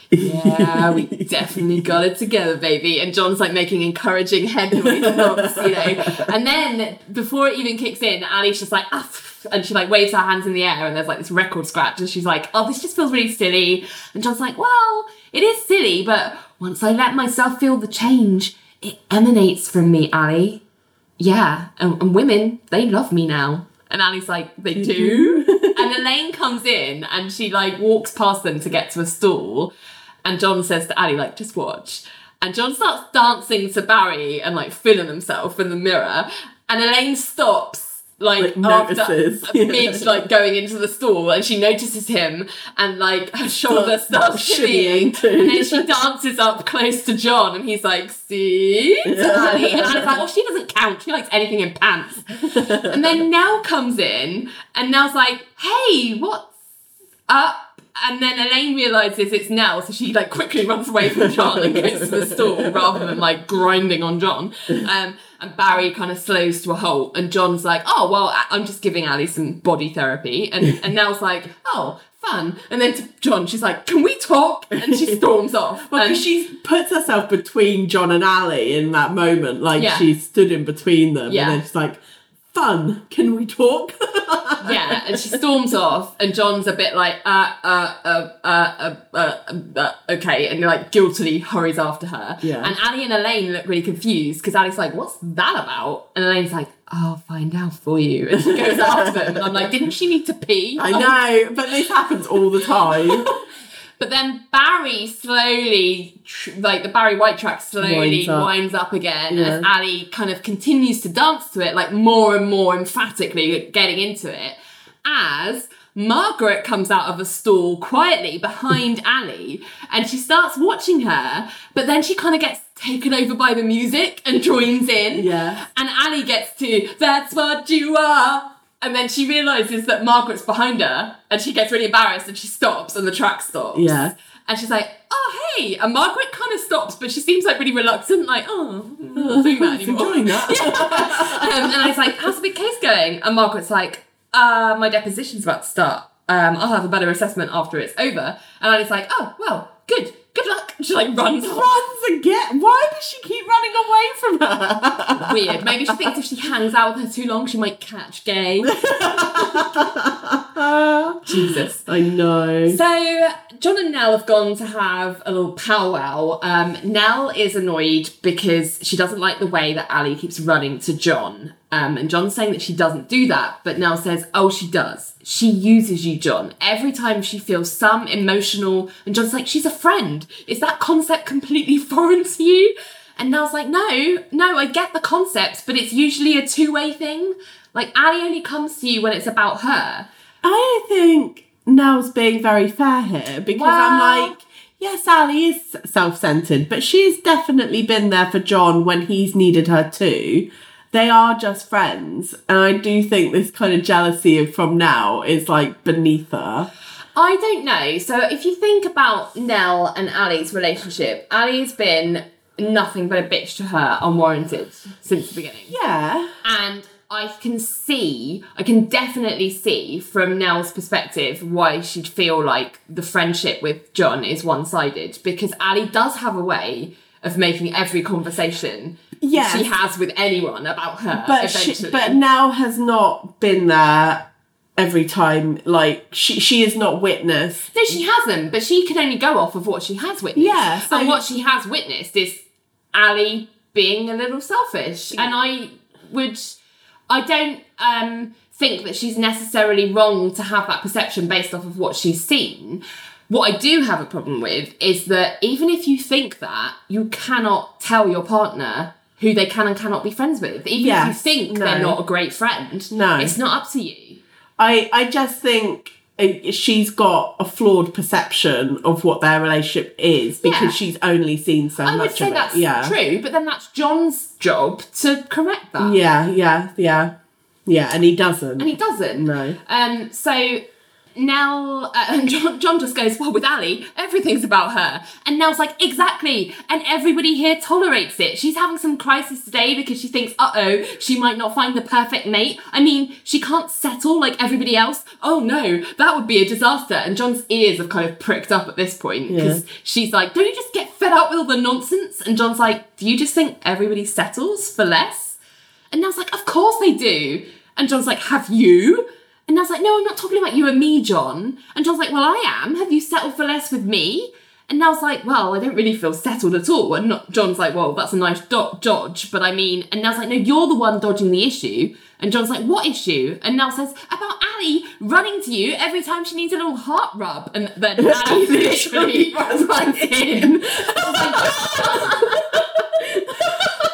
yeah, we definitely got it together, baby. And John's like making encouraging head nods, you know. And then before it even kicks in, Ally's just like, ah, and she like waves her hands in the air, and there's like this record scratch, and she's like, oh, this just feels really silly. And John's like, well, it is silly, but once I let myself feel the change, it emanates from me, Ally. Yeah, and, and women, they love me now. And Ally's like, they do? (laughs) and Elaine comes in and she like walks past them to get to a stall. And John says to Ally, like, just watch. And John starts dancing to Barry and like feeling himself in the mirror. And Elaine stops. Like, Like, after notices. (laughs) mid (laughs) like going into the stall and she notices him and like her shoulder starts too. and then she dances up close to John and he's like see Ally and Ally's like well she doesn't count she likes anything in pants and then (laughs) Nell comes in and Nell's like hey what's up and then Elaine realizes it's Nell, so she like quickly runs away from John and goes to the stall rather than like grinding on John. Um, and Barry kind of slows to a halt, and John's like, "Oh well, I'm just giving Ally some body therapy," and (laughs) and Nell's like, "Oh, fun." And then to John, she's like, "Can we talk?" And she (laughs) storms off. Well, and she puts herself between John and Ally in that moment, like Yeah. she stood in between them, Yeah. and then she's like, "Fun, can we talk?" (laughs) yeah, and she storms off, and John's a bit like, uh, uh, uh, uh, uh, uh, uh okay, and like guiltily hurries after her. Yeah. And Ally and Elaine look really confused because Ally's like, what's that about? And Elaine's like, I'll find out for you. And she goes after them, and I'm like, didn't she need to pee? I know, but this happens all the time. (laughs) But then Barry slowly, like the Barry White track slowly Winds up. winds up again Yeah. as Ally kind of continues to dance to it, like more and more emphatically getting into it. As Margaret comes out of a stall quietly behind (laughs) Ally and she starts watching her, but then she kind of gets taken over by the music and joins in. Yeah. And Ally gets to, that's what you are. And then she realizes that Margaret's behind her and she gets really embarrassed and she stops and the track stops. Yeah. And she's like, oh, hey. And Margaret kind of stops, but she seems like really reluctant, like, oh, I'm not doing that (laughs) anymore. Enjoying that. (laughs) um, and I was like, how's the big case going? And Margaret's like, uh, my deposition's about to start. Um, I'll have a better assessment after it's over. And I was like, oh, well, good. Good luck. She like runs. Runs again. Why does she keep running away from her? (laughs) Weird. Maybe she thinks if she hangs out with her too long, she might catch gay. (laughs) Jesus. I know. So John and Nell have gone to have a little powwow. Um, Nell is annoyed because she doesn't like the way that Ally keeps running to John. Um, and John's saying that she doesn't do that, but Nell says, "Oh, she does. She uses you, John. Every time she feels some emotional." And John's like, "She's a friend. Is that concept completely (laughs) foreign to you?" And Nell's like, "No, no, I get the concept, but it's usually a two-way thing. Like Ally only comes to you when it's about her." I think Nell's being very fair here because Well- I'm like, yes, Ally is self centered, but she's definitely been there for John when he's needed her too. They are just friends. And I do think this kind of jealousy from now is like beneath her. I don't know. So if you think about Nell and Ally's relationship, Ally's been nothing but a bitch to her, unwarranted, since the beginning. Yeah. And I can see, I can definitely see from Nell's perspective why she'd feel like the friendship with John is one sided because Ally does have a way of making every conversation Yes. she has with anyone about her. But she, but Nell has not been there every time. Like she she is not witness. No, she hasn't, but she can only go off of what she has witnessed. Yeah, so- and what she has witnessed is Ally being a little selfish. And I would, I don't um, think that she's necessarily wrong to have that perception based off of what she's seen. What I do have a problem with is that even if you think that, you cannot tell your partner who they can and cannot be friends with. Even if you think no. they're not a great friend, No. it's not up to you. I I just think uh, she's got a flawed perception of what their relationship is because Yeah. she's only seen so I much would say of it. that's yeah. true, but then that's John's job to correct that. Yeah, yeah, yeah, yeah, and he doesn't. And he doesn't. No. Um, so Nell uh, and (laughs) John, John just goes, well, with Ally, everything's about her. And Nell's like, exactly. And everybody here tolerates it. She's having some crisis today because she thinks, uh oh, she might not find the perfect mate. I mean, she can't settle like everybody else. Oh no, that would be a disaster. And John's ears have kind of pricked up at this point because she's like, don't you just get fed up with all the nonsense? And John's like, do you just think everybody settles for less? And Nell's like, of course they do. And John's like, have you? And Nell's like, no, I'm not talking about you and me, John. And John's like, well, I am. Have you settled for less with me? And Nell's like, well, I don't really feel settled at all. And not, John's like, well, that's a nice do- dodge. But I mean, and Nell's like, no, you're the one dodging the issue. And John's like, what issue? And Nell says, about Ally running to you every time she needs a little heart rub. And then (laughs) Ally literally (laughs) runs (laughs) like in.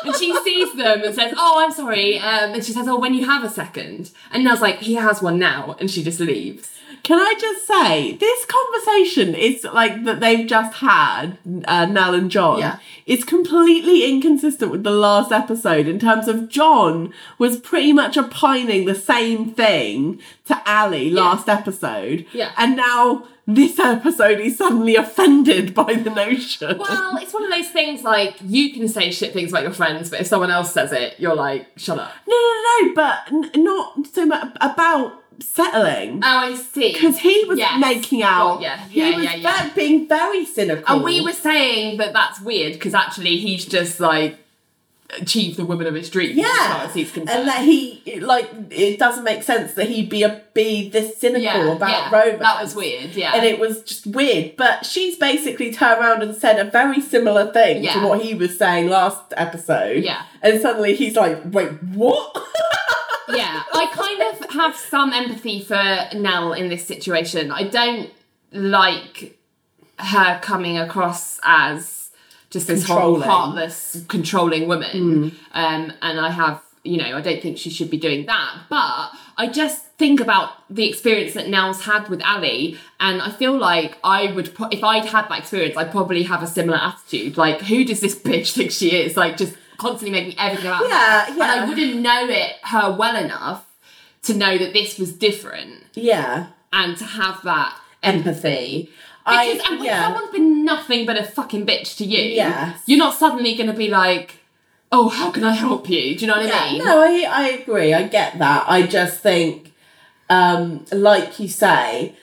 And she sees them and says, "Oh, I'm sorry." Um, and she says, "Oh, when you have a second. And Nell's like, "He has one now," and she just leaves. Can I just say, this conversation is like that they've just had, uh, Nell and John, Yeah. is completely inconsistent with the last episode in terms of John was pretty much opining the same thing to Ally last episode. Yeah. And now this episode he's suddenly offended by the notion. Well, it's one of those things like you can say shit things about your friends, but if someone else says it, you're like, "Shut up." no, no, no, but n- not so much about settling. Oh, I see. Because he was Yes. making out, ya. he Yeah, was yeah, yeah. ve- being very cynical. And we were saying that that's weird because actually he's just like achieved the woman of his dreams as far yeah, as he's concerned. and that he like it doesn't make sense that he'd be a be this cynical yeah, about yeah, romance. that was weird. Yeah, and it was just weird. But she's basically turned around and said a very similar thing Yeah. to what he was saying last episode. Yeah. and suddenly he's like, "Wait, what?" (laughs) yeah, I kind of have some empathy for Nell in this situation. I don't like her coming across as just this whole heartless, controlling woman. Um, and I have, you know, I don't think she should be doing that. But I just think about the experience that Nell's had with Ally, and I feel like I would, pro- if I'd had that experience, I'd probably have a similar attitude. Like, who does this (laughs) bitch think she is? Like, just constantly making everything about Yeah, her. yeah. And I wouldn't know it her well enough to know that this was different yeah, and to have that empathy. I- Because and when yeah. someone's been nothing but a fucking bitch to you, Yes. you're not suddenly going to be like, oh, how can I help you? Do you know what I mean? No, I, I agree. I get that. I just think, um, like you say,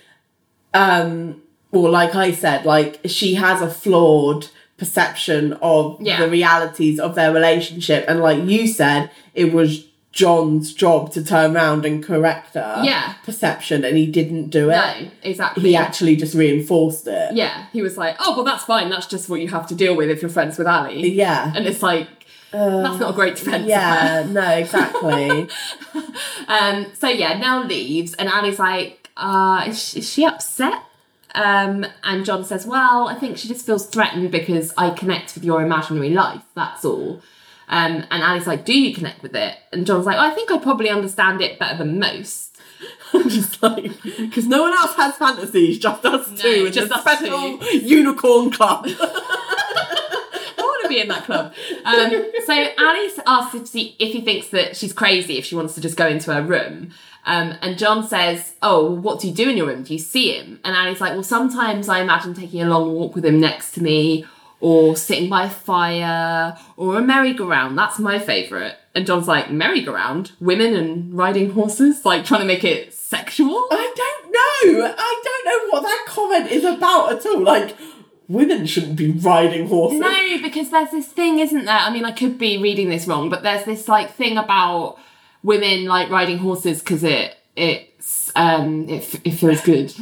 um, or like I said, like she has a flawed perception of Yeah. the realities of their relationship. And like you said, it was John's job to turn around and correct her Yeah. perception, and he didn't do it. No, exactly. He actually just reinforced it. yeah, he was like, oh, well, that's fine. That's just what you have to deal with if you're friends with Ally. Yeah. And it's like, that's not a great defense. Yeah, (laughs) no, exactly. (laughs) Um, so yeah, Nell leaves, and Ally's like, uh, is she, is she upset? Um, and John says, well, I think she just feels threatened because I connect with your imaginary life. That's all. Um, and Ally's like, do you connect with it? And John's like, I think I probably understand it better than most. (laughs) I'm just like because no one else has fantasies, just us No, two, just us special two. unicorn club. (laughs) I want to be in that club. Um, so Alice asks if, she, if he thinks that she's crazy, if she wants to just go into her room. Um, and John says, Oh, what do you do in your room? Do you see him? And Ally's like, Well, sometimes I imagine taking a long walk with him next to me, or sitting by a fire, or a merry-go-round. That's my favourite. And John's like, Merry-go-round? Women and riding horses? Like trying to make it sexual? I don't know. I don't know what that comment is about at all. Like, women shouldn't be riding horses. No, because there's this thing, isn't there? I mean, I could be reading this wrong, but there's this like thing about women like riding horses because it it's um it, it feels good. (laughs)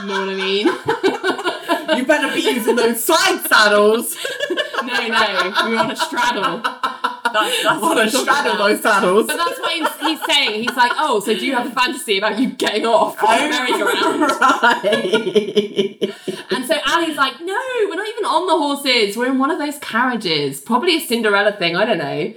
you know what I mean? (laughs) You better be using those side saddles. no, no, we want to straddle. That's, that's I want to straddle about. those saddles. But that's what he's, he's saying. He's like, oh, so do you have a fantasy about you getting off oh, on a merry-go-round? right. And so Ally's like, no, we're not even on the horses. We're in one of those carriages. Probably a Cinderella thing. I don't know.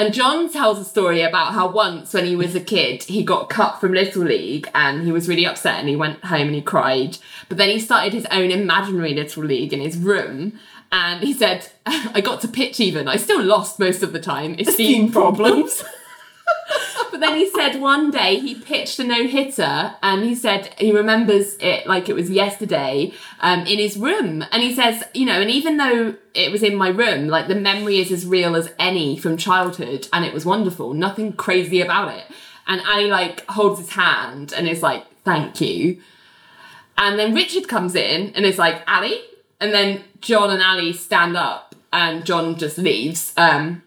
And John tells a story about how once when he was a kid, he got cut from Little League and he was really upset and he went home and he cried. But then he started his own imaginary Little League in his room. And he said, (laughs) I got to pitch even. I still lost most of the time. Esteem Esteem problems. (laughs) But then he said one day he pitched a no hitter and he said he remembers it like it was yesterday um, in his room. And he says, you know, and even though it was in my room, like the memory is as real as any from childhood and it was wonderful, nothing crazy about it. And Ally like holds his hand and is like, thank you. And then Richard comes in and is like, Ally? And then John and Ali stand up and John just leaves. Um,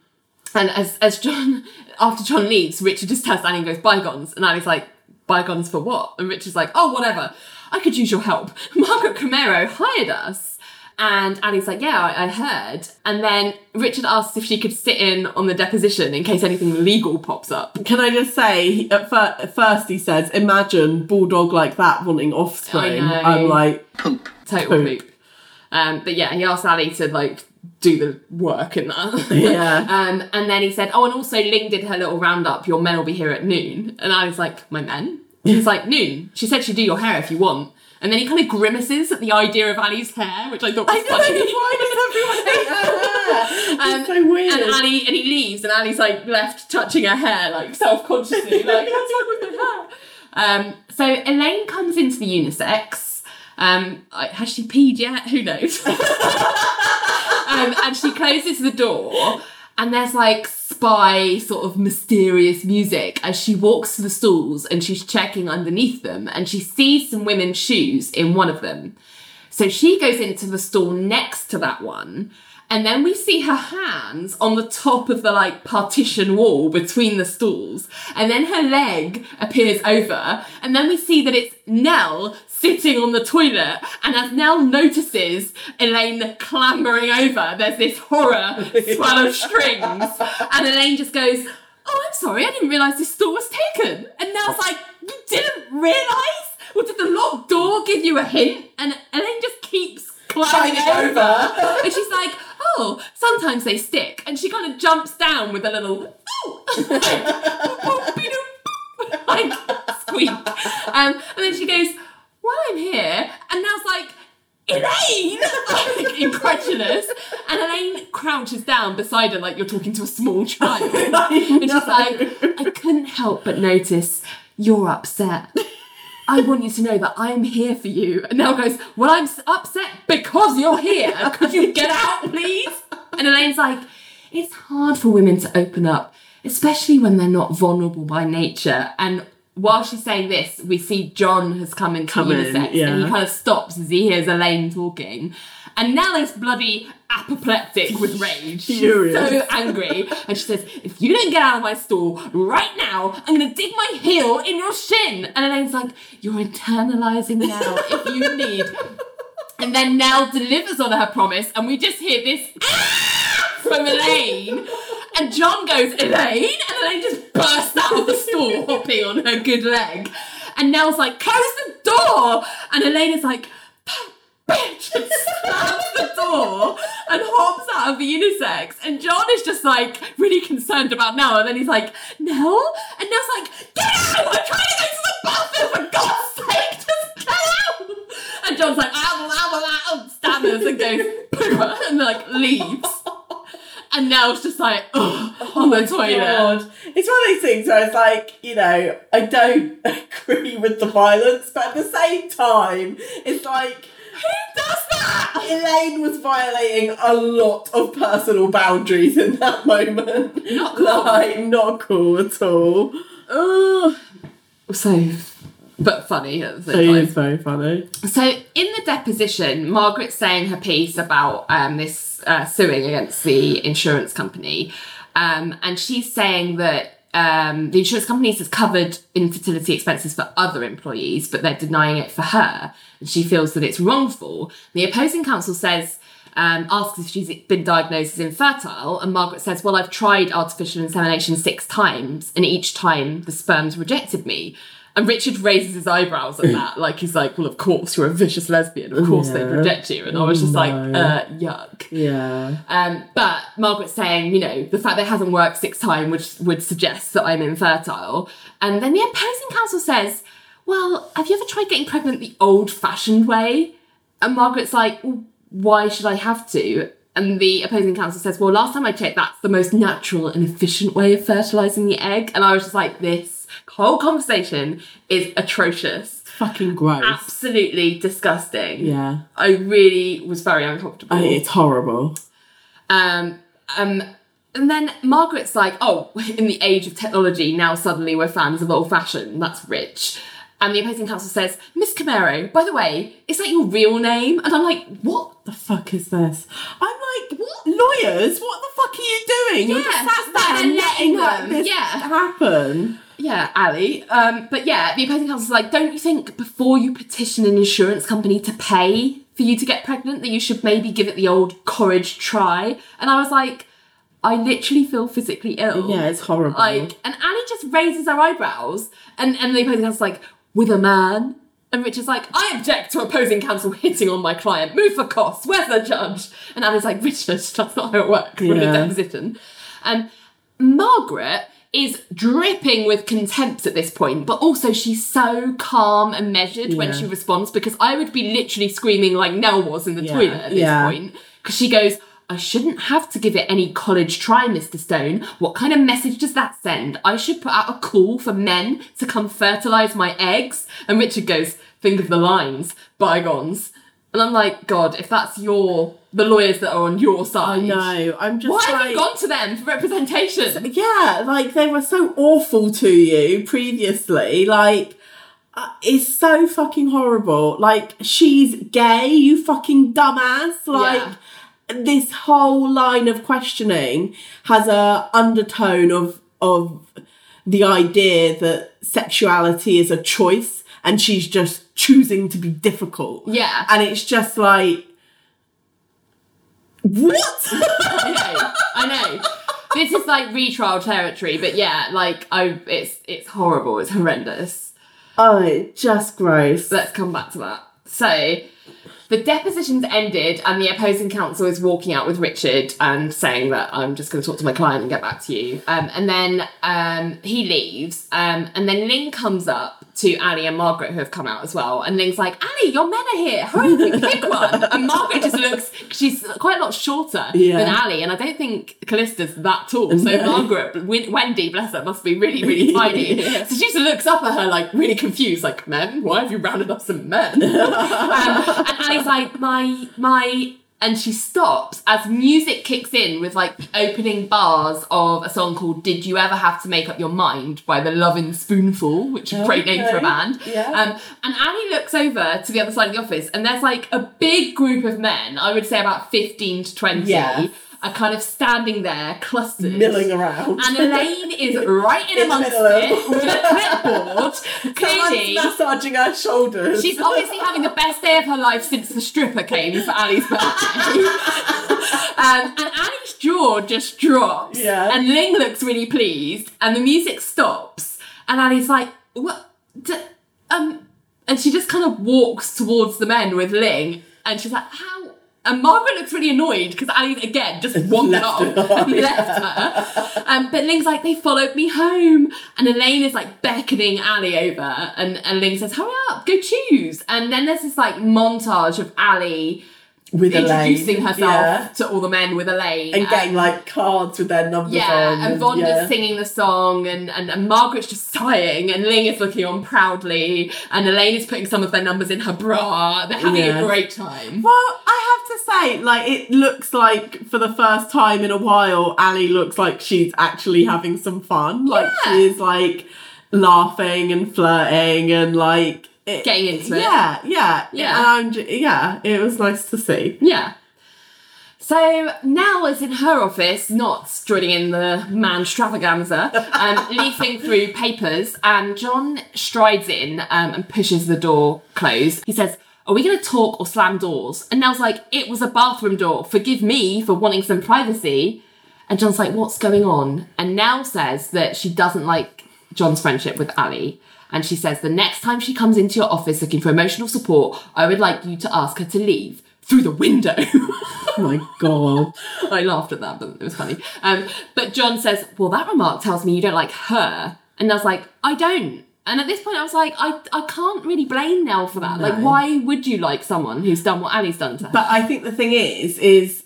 and as, as John, after John leaves, Richard just tells Annie and goes, bygones. And Annie's like, bygones for what? And Richard's like, oh, whatever. I could use your help. (laughs) Margaret Camero hired us. And Annie's like, yeah, I, I heard. And then Richard asks if she could sit in on the deposition in case anything legal pops up. Can I just say, at, fir- at first he says, imagine bulldog like that wanting offspring. I'm like, Poop. Total Poop. poop. Um, but yeah, he asks Ally to like do the work in that. (laughs) Yeah. um, and then he said, oh, and also Ling did her little roundup. Your men will be here at noon. And I was like, my men? He's like, noon. She said she'd do your hair if you want. And then he kind of grimaces at the idea of Ally's hair, which I thought was I know, funny. (laughs) why does everyone hate her hair? (laughs) Um, so weird. And Ally and he leaves, and Ally's like left touching her hair, like self consciously, like what's wrong with hair? Um, so Elaine comes into the unisex. Um, I- has she peed yet? Who knows? (laughs) um, and she closes the door, and there's like spy sort of mysterious music as she walks to the stalls and she's checking underneath them, and she sees some women's shoes in one of them. So she goes into the stall next to that one. And then we see her hands on the top of the like partition wall between the stools. And then her leg appears over. And then we see that it's Nell sitting on the toilet. And as Nell notices Elaine clambering over, there's this horror swell of strings. And Elaine just goes, Oh, I'm sorry, I didn't realise this stall was taken. And Nell's like, You didn't realise? Well, did the locked door give you a hint? And Elaine just keeps climbing Climbing over. over. and she's like, oh, sometimes they stick. And she kind of jumps down with a little, "Ooh," (laughs) (laughs) like squeak. Um, and then she goes, while I'm here, and Nell's like, Elaine! (laughs) like, incredulous. And Elaine crouches down beside her like you're talking to a small child. and she's like, I couldn't help but notice you're upset. I want you to know that I'm here for you. And Nell goes, Well, I'm upset because you're here. Could you get out, please? And Elaine's like, It's hard for women to open up, especially when they're not vulnerable by nature. And while she's saying this, we see John has come into Come in, unisex and he kind of stops as he hears Elaine talking. And Nell is bloody apoplectic with rage. (laughs) Furious. so angry. And she says, if you don't get out of my stall right now, I'm going to dig my heel in your shin. And Elaine's like, you're internalizing now if you need. And then Nell delivers on her promise, and we just hear this "Ah!" (laughs) from Elaine. And John goes, Elaine? And Elaine just bursts out of the stall, (laughs) hopping on her good leg. And Nell's like, close the door! And Elaine is like, bitch! And slams the door and hops out of the unisex. And John is just like really concerned about Nell. And then he's like, Nell? And Nell's like, get out! I'm trying to go to the bathroom for God's sake! Just get out! And John's like, ow, ow, ow, stammers and goes, "Pooh," (laughs) and like leaves. And Nell's just like, oh, on the toilet. God. It's one of those things where it's like, you know, I don't (laughs) agree with the violence, but at the same time, it's like Who does that? Elaine was violating a lot of personal boundaries in that moment. Not cool. Like, not cool at all. Oh, So, but funny at the same time. is very funny. So in the deposition, Margaret's saying her piece about um, this uh, suing against the insurance company, um, and she's saying that um, the insurance companies has covered infertility expenses for other employees, but they're denying it for her, and she feels that it's wrongful. The opposing counsel says. Um, asks if she's been diagnosed as infertile, and Margaret says, Well, I've tried artificial insemination six times, and each time the sperms rejected me. And Richard raises his eyebrows at that, like he's like, "Well, of course you're a vicious lesbian. Of course they Yeah. reject you." And I was just like, uh, "Yuck." Yeah. Um, but Margaret's saying, you know, the fact that it hasn't worked six times would would suggest that I'm infertile. And then the opposing counsel says, "Well, have you ever tried getting pregnant the old-fashioned way?" And Margaret's like, "Why should I have to?" and the opposing counsel says, Well, last time I checked, that's the most natural and efficient way of fertilizing the egg. And I was just like, This whole conversation is atrocious. Fucking gross. Absolutely disgusting. Yeah. I really was very uncomfortable. I- It's horrible. Um, um, and then Margaret's like, oh, (laughs) in the age of technology, now suddenly we're fans of old fashioned. That's rich. And the opposing counsel says, Miss Camaro, by the way, is that your real name? And I'm like, what? The fuck is this? I'm like, what? Lawyers? What the fuck are you doing? You're just sat there and letting letting them, yeah. happen. Yeah, Ally. Um, but yeah, the opposing counsel's like, don't you think before you petition an insurance company to pay for you to get pregnant that you should maybe give it the old courage try? And I was like, I literally feel physically ill. Yeah, it's horrible. Like, and Annie just raises her eyebrows, and and the opposing counsel's like, with a man. And Richard's like, I object to opposing counsel hitting on my client. Move for costs. Where's the judge? And Annie's like, Richard, that's not how it works. We're in a Yeah. deposition. And Margaret is dripping with contempt at this point, but also she's so calm and measured when she responds because I would be literally screaming like Nell was in the Yeah, toilet at this yeah. point. Because she goes, I shouldn't have to give it any college try, Mr. Stone. What kind of message does that send? I should put out a call for men to come fertilise my eggs. And Richard goes, think of the lines, bygones. And I'm like, God, if that's your the lawyers that are on your side. I know. I'm just Why like, have you gone to them for representation? yeah, like they were so awful to you previously. Like, uh, it's so fucking horrible. Like, she's gay, you fucking dumbass. Like, this whole line of questioning has a undertone of of the idea that sexuality is a choice and she's just choosing to be difficult. Yeah. And it's just like what? (laughs) I know, I know. This is like retrial territory, but yeah, like I, it's it's horrible. It's horrendous. oh, it's just gross. Let's come back to that. So, the depositions ended, and the opposing counsel is walking out with Richard and saying that I'm just going to talk to my client and get back to you. Um, and then um, he leaves, um, and then Ling comes up to Ally and Margaret, who have come out as well. And Ling's like, Ally, your men are here. Hurry, pick one. (laughs) And Margaret just looks, she's quite a lot shorter Yeah. than Ally, and I don't think Calista's that tall. So No. Margaret, Wendy, bless her, must be really, really (laughs) tiny. Yeah. So she just looks up at her like really confused, like, men? Why have you rounded up some men? (laughs) um, and Ally's like, my, my, and she stops as music kicks in with like the opening bars of a song called Did You Ever Have to Make Up Your Mind by the Lovin' Spoonful, which is a great name for a band. Yeah. Um, and Annie looks over to the other side of the office and there's like a big group of men, I would say about 15 to 20, Yeah. Are kind of standing there clustered. Milling around. And Elaine (laughs) is right in In the amongst it (laughs) with a clipboard. Clearly, massaging her shoulders. she's obviously having the best day of her life since the stripper came for Ally's birthday. (laughs) um, and Ally's jaw just drops. Yeah. And Ling looks really pleased, and the music stops, and Ally's like, "What? D- um?" And she just kind of walks towards the men with Ling, and she's like, "How?" And Margaret looks really annoyed because Ally again just (laughs) wandered off and (laughs) left her. Um, but Ling's like, they followed me home. And Elaine is like beckoning Ally over. And, and Ling says, hurry up, go choose. And then there's this like montage of Ally with introducing Elaine. herself Yeah. to all the men with Elaine. And getting Um, like cards with their numbers yeah, on. and Vonda's yeah. singing the song, and, and, and Margaret's just sighing, and Ling is looking on proudly, and Elaine is putting some of their numbers in her bra. They're having Yeah. a great time. Well, I have to say, like, it looks like for the first time in a while, Ally looks like she's actually having some fun. Like, Yeah. she is like laughing and flirting and like it, Getting into it. Yeah, yeah, Yeah. And yeah, it was nice to see. Yeah. So Nell is in her office, not joining in the man stravaganza, um, (laughs) leafing through papers, and John strides in um, and pushes the door closed. He says, Are we going to talk or slam doors? And Nell's like, It was a bathroom door. Forgive me for wanting some privacy. And John's like, What's going on? And Nell says that she doesn't like John's friendship with Ally. And she says, The next time she comes into your office looking for emotional support, I would like you to ask her to leave through the window. Oh (laughs) my god. I laughed at that, but it was funny. Um, but John says, Well, that remark tells me you don't like her. And I was like, I don't. And at this point, I was like, I, I can't really blame Nell for that. Like, why would you like someone who's done what Ally's done to her? But I think the thing is, is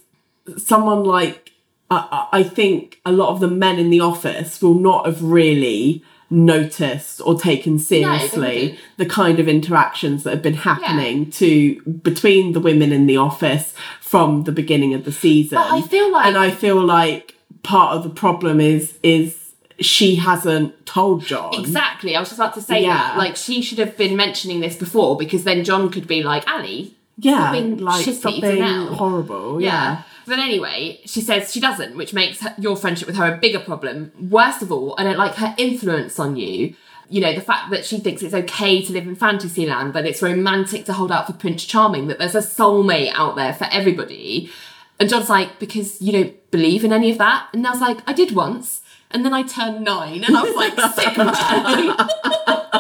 someone like I I think a lot of the men in the office will not have really noticed or taken seriously the kind of interactions that have been happening to between the women in the office from the beginning of the season. But I feel like- and I feel like part of the problem is is she hasn't told John. Exactly. I was just about to say Yeah. that. Like, she should have been mentioning this before because then John could be like, Ally, Yeah, being like shitty stop to being Nell." horrible. Yeah. Yeah. But anyway, she says she doesn't, which makes her, your friendship with her a bigger problem. Worst of all, I don't like her influence on you. You know, the fact that she thinks it's okay to live in Fantasyland, but it's romantic to hold out for Prince Charming, that there's a soulmate out there for everybody. And John's like, because you don't believe in any of that? And I was like, I did once. And then I turned nine and I was like, sick of. (laughs)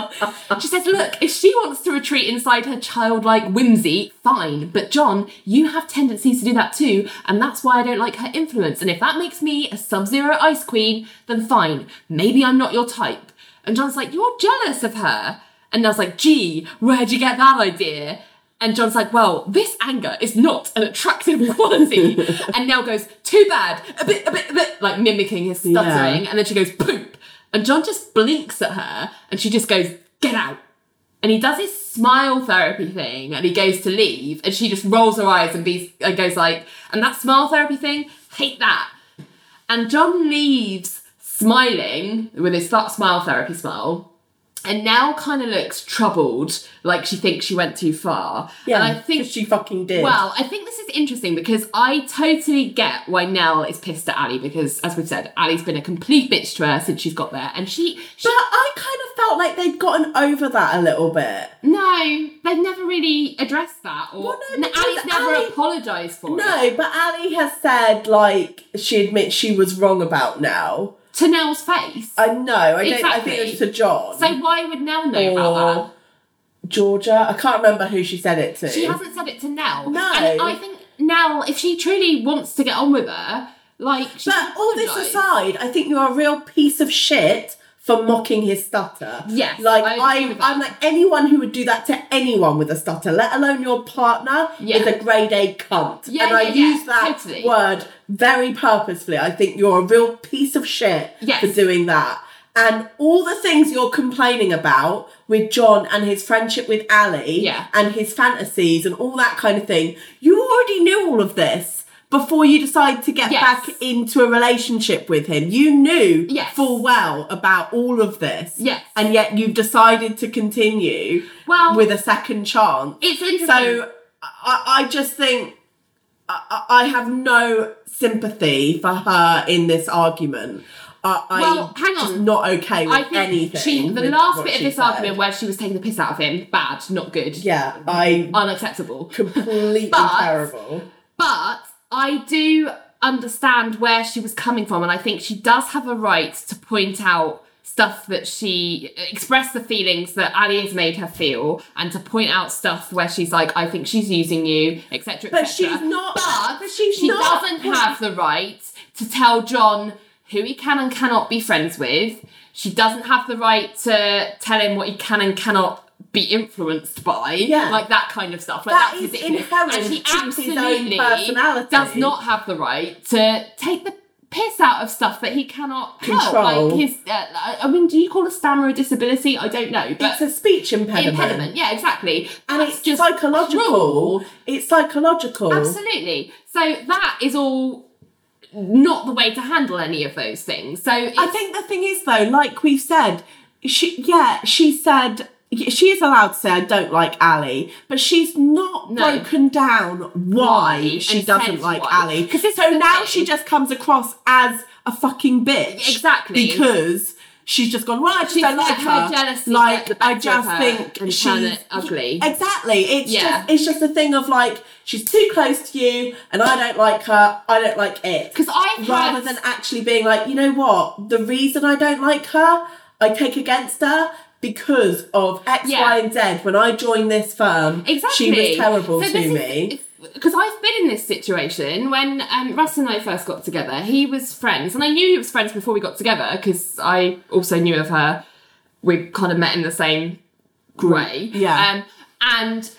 She says, Look, if she wants to retreat inside her childlike whimsy, fine. But John, you have tendencies to do that too, and that's why I don't like her influence. And if that makes me a sub zero ice queen, then fine. Maybe I'm not your type. And John's like, You're jealous of her. And I was like, Gee, where'd you get that idea? And John's like, well, this anger is not an attractive (laughs) quality. and Nell goes, too bad, a bit, a bit, a bit, like mimicking his stuttering. Yeah. And then she goes, poop. And John just blinks at her and she just goes, get out. And he does his smile therapy thing and he goes to leave and she just rolls her eyes and, be, and goes like, and that smile therapy thing, hate that. And John leaves smiling with his smile therapy smile. And now kind of looks troubled, like she thinks she went too far. Yeah, and I think she fucking did. Well, I think this is interesting because I totally get why Nell is pissed at Ally because, as we've said, Ally's been a complete bitch to her since she's got there, and she, she But I kind of felt like they'd gotten over that a little bit. no, they've never really addressed that, or Well, no, Ally's never Ally- apologised for it. No, but Ally has said like she admits she was wrong about now. To Nell's face. I know. I don't. I think it was to John so why would Nell know about that? Georgia. I can't remember who she said it to. She hasn't said it to Nell. No. And I think Nell, if she truly wants to get on with her, like, But all this aside, I think you're a real piece of shit for mocking his stutter. Yes, like I, I I'm like anyone who would do that to anyone with a stutter, let alone your partner, Yeah. is a grade A cunt. Yeah, and I yeah, yeah, use that totally. word very purposefully. I think you're a real piece of shit Yes. for doing that. And all the things you're complaining about with John and his friendship with Ally Yeah. and his fantasies and all that kind of thing, you already knew all of this before you decide to get Yes. back into a relationship with him. You knew Yes. full well about all of this. Yes. And yet you've decided to continue Well, with a second chance. It's interesting. So I, I just think I, I have no sympathy for her in this argument. I, Well, I'm hang on. not okay with I think anything. she, the last bit of this said. argument where she was taking the piss out of him, bad, not good, Yeah, I unacceptable. completely But- terrible. But I do understand where she was coming from, and I think she does have a right to point out stuff that she express the feelings that Ally has made her feel, and to point out stuff where she's like, "I think she's using you," etc. But she's not- But, but she's she not- doesn't have the right to tell John who he can and cannot be friends with. She doesn't have the right to tell him what he can and cannot be influenced by, Yeah. like that kind of stuff. Like That that's is inherent and his absolutely personality. does not have the right to take the piss out of stuff that he cannot help. Control. Like his, uh, I mean, do you call a stammer a disability? I don't know, but It's a speech impediment. impediment. Yeah, exactly. And That's it's just psychological. cruel. It's psychological. Absolutely. So that is all not the way to handle any of those things. So I think the thing is though, like we've said, she yeah, she said she is allowed to say I don't like Ally, but she's not No. broken down why, Why, she doesn't like why. Ally. so now thing. she just comes across as a fucking bitch. Exactly. Because she's just gone, well, I just She's don't like let her jealousy like I just think and she's it ugly. Exactly. It's Yeah. just it's just a thing of like she's too close to you and I don't like her, I don't like it. because I've rather had- than actually being like, you know what, the reason I don't like her, I take against her because of X, Y, Yeah. and Z. When I joined this firm, Exactly. she was terrible So to is- me. Because I've been in this situation when um, Russ and I first got together. He was friends, and I knew he was friends before we got together because I also knew of her. We kind of met in the same way. Yeah. Um, and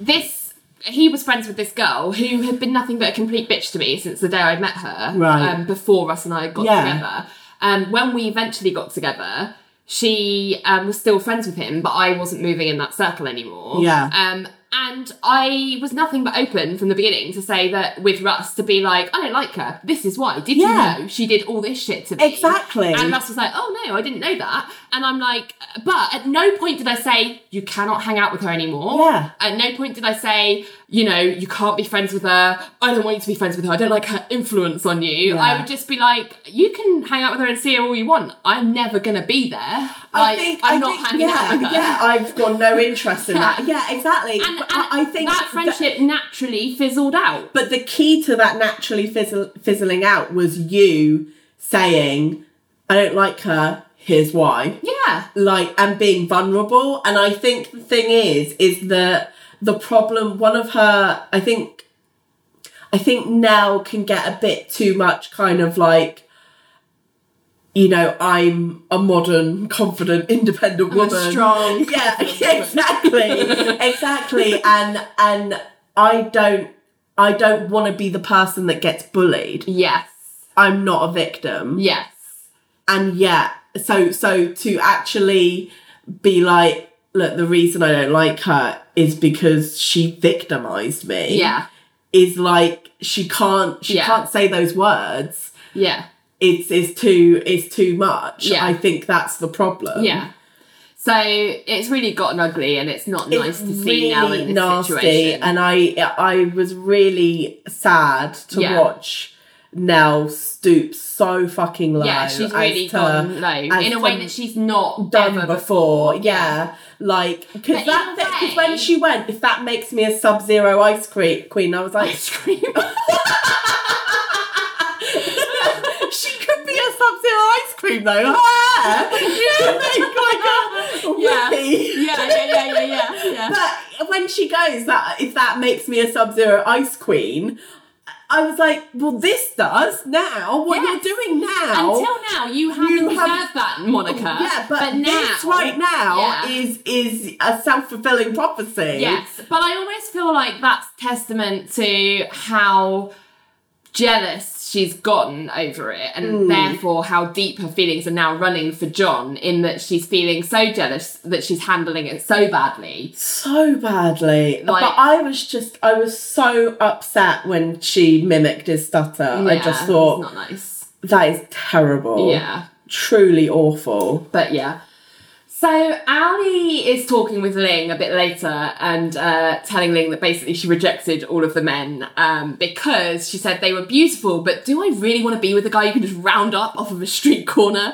this he was friends with this girl who had been nothing but a complete bitch to me since the day I met her. Right. Um, before Russ and I got Yeah. together. Um, when we eventually got together, she um, was still friends with him, but I wasn't moving in that circle anymore. Yeah. Um, and I was nothing but open from the beginning to say that with Russ to be like, I don't like her. This is why. Did Yeah. you know she did all this shit to me? Exactly. And Russ was like, oh no, I didn't know that. And I'm like, but at no point did I say, you cannot hang out with her anymore. Yeah. At no point did I say, you know, you can't be friends with her. I don't want you to be friends with her. I don't like her influence on you. Yeah. I would just be like, you can hang out with her and see her all you want. I'm never going to be there. I Like, I'm I not think- hanging yeah, out with her. Yeah, I've got no interest in that. Yeah. Exactly. And, and I, I think that friendship naturally fizzled out. But the key to that naturally fizzle, fizzling out was you saying, "I don't like her. Here's why." Yeah. Like and being vulnerable. And I think the thing is, is that the problem. One of her, I think, I think Nell can get a bit too much, kind of like. You know, I'm a modern, confident, (laughs) independent I'm woman. strong, (laughs) yeah, exactly, (laughs) exactly. And and I don't, I don't want to be the person that gets bullied. Yes. I'm not a victim Yes. and yet so so to actually be like look the reason i don't like her is because she victimized me Yeah. is like she can't she Yeah. can't say those words Yeah. it's it's too it's too much Yeah. i think that's the problem Yeah. So it's really gotten ugly and it's not nice to see now in this nasty situation. and i i was really sad to Yeah. watch Nell stoop so fucking low. yeah, she's really to- gone low in a way that she's not done ever before. Yeah, like because that because when she went, if that makes me a Sub Zero ice cream queen, I was like, ice cream. (laughs) she could be a Sub Zero ice cream though. (laughs) You think like a uh, Yeah. yeah, yeah, yeah, yeah, yeah, yeah. But when she goes, that if that makes me a Sub Zero ice queen. I was like, well, this does now. What Yes. you're doing now. Until now, you haven't You deserved have- that moniker. yeah, but, now, this right now Yeah. is is a self fulfilling prophecy. Yes, but I almost feel like that's testament to how jealous she's gotten over it, and Hmm. therefore how deep her feelings are now running for John. In that she's feeling so jealous that she's handling it so badly. so badly. Like- but I was just, I was so upset when she mimicked his stutter. I just thought not nice. that is terrible. Yeah. truly awful. But yeah. So Ally is talking with Ling a bit later and uh, telling Ling that basically she rejected all of the men um, because she said they were beautiful, but do I really want to be with a guy you can just round up off of a street corner?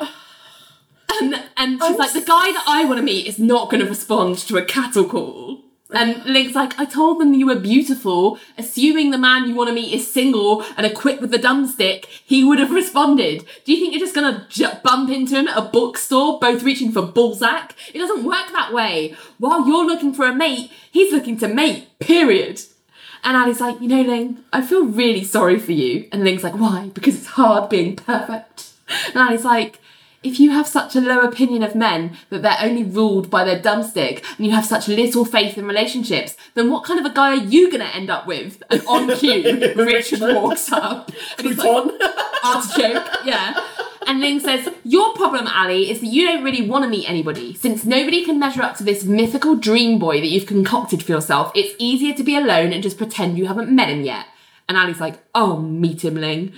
And and she's I'm like, the guy that I want to meet is not going to respond to a cattle call. And Ling's like, I told them you were beautiful, assuming the man you want to meet is single and equipped with the dumbstick, he would have responded. Do you think you're just gonna j- bump into him at a bookstore, both reaching for Balzac? It doesn't work that way. While you're looking for a mate, he's looking to mate, period. And Ally's like, you know, Ling, I feel really sorry for you. And Ling's like, why? Because it's hard being perfect. And Ally's like, if you have such a low opinion of men that they're only ruled by their dumbstick and you have such little faith in relationships, then what kind of a guy are you going to end up with? And (laughs) on cue, Richard walks up and he's like, artichoke, yeah. And Ling says, Your problem, Ally, is that you don't really want to meet anybody. Since nobody can measure up to this mythical dream boy that you've concocted for yourself, it's easier to be alone and just pretend you haven't met him yet. And Ally's like, Oh, meet him, Ling.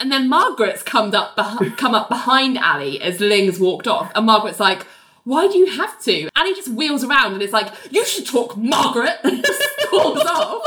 And then Margaret's come up, beh- come up behind Ally as Ling's walked off. And Margaret's like, Why do you have to? Ally just wheels around and it's like, You should talk, Margaret! (laughs) And just storms off.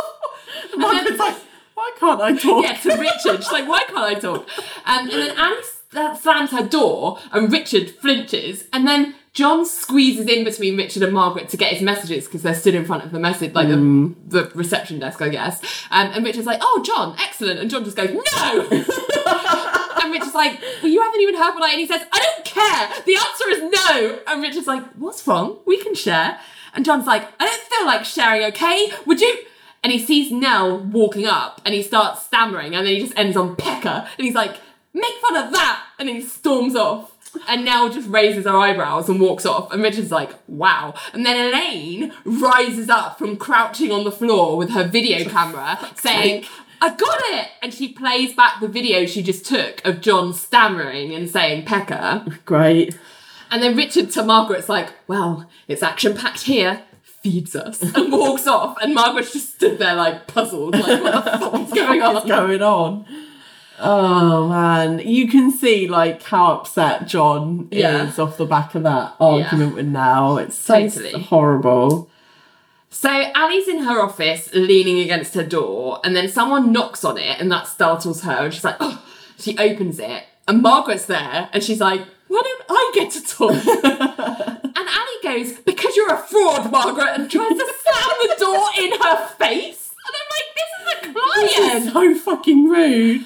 And then- Margaret's like, why can't I talk? yeah, to Richard. She's like, why can't I talk? Um, and then Ally slams her door, and Richard flinches, and then John squeezes in between Richard and Margaret to get his messages because they're stood in front of the message, like the, the reception desk, I guess. Um, and Richard's like, "Oh, John, excellent," and John just goes, "No." (laughs) and Richard's like, "Well, you haven't even heard what I," and he says, "I don't care. The answer is no." And Richard's like, "What's wrong? We can share." And John's like, "I don't feel like sharing. Okay, would you?" and he sees Nell walking up and he starts stammering and then he just ends on Pecker and he's like, make fun of that and then he storms off. And Nell just raises her eyebrows and walks off. And Richard's like, wow. And then Elaine rises up from crouching on the floor with her video (laughs) camera saying, I got it! And she plays back the video she just took of John stammering and saying Pecker. Great. And then Richard to Margaret's like, well, it's action packed here. Feeds us (laughs) and walks off. And Margaret's just stood there like puzzled, like, what the (laughs) going What's going on? Oh man, you can see like how upset John Yeah. is off the back of that argument with Nell. It's so Totally. horrible. So Ally's in her office, leaning against her door, and then someone knocks on it, and that startles her, and she's like, "Oh!" She opens it, and Margaret's there, and she's like, "Why don't I get to talk?" (laughs) and Ally goes, "Because you're a fraud, Margaret," and tries to slam the door in her face. And I'm like, "This is a This client." is so fucking rude.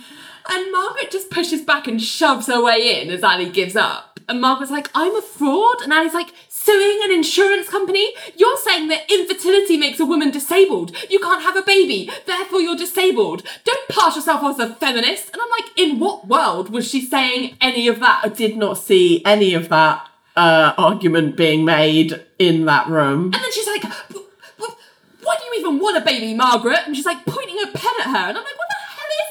And Margaret just pushes back and shoves her way in as Ally gives up. And Margaret's like, I'm a fraud. And Ally's like, suing an insurance company? You're saying that infertility makes a woman disabled. You can't have a baby, therefore you're disabled. Don't pass yourself off as a feminist. And I'm like, in what world was she saying any of that? I did not see any of that uh, argument being made in that room. And then she's like, "W- w- why do you even want a baby, Margaret? And she's like pointing a pen at her. And I'm like, what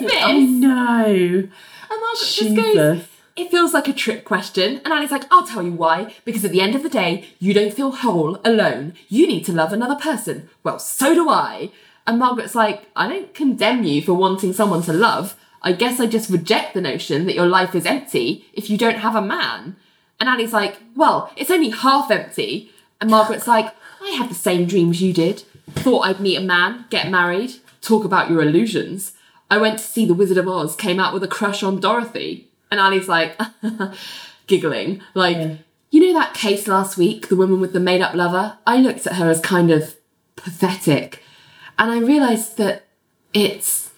this? I know. And Margaret just goes, it feels like a trick question. And Ally's like, I'll tell you why. Because at the end of the day, you don't feel whole alone. You need to love another person. Well, so do I. And Margaret's like, I don't condemn you for wanting someone to love. I guess I just reject the notion that your life is empty if you don't have a man. And Ally's like, well, it's only half empty. And Margaret's like, I had the same dreams you did. Thought I'd meet a man, get married, talk about your illusions. I went to see The Wizard of Oz, came out with a crush on Dorothy. And Ally's like, (laughs) giggling, like, you know that case last week, the woman with the made up lover? I looked at her as kind of pathetic. And I realised that it's.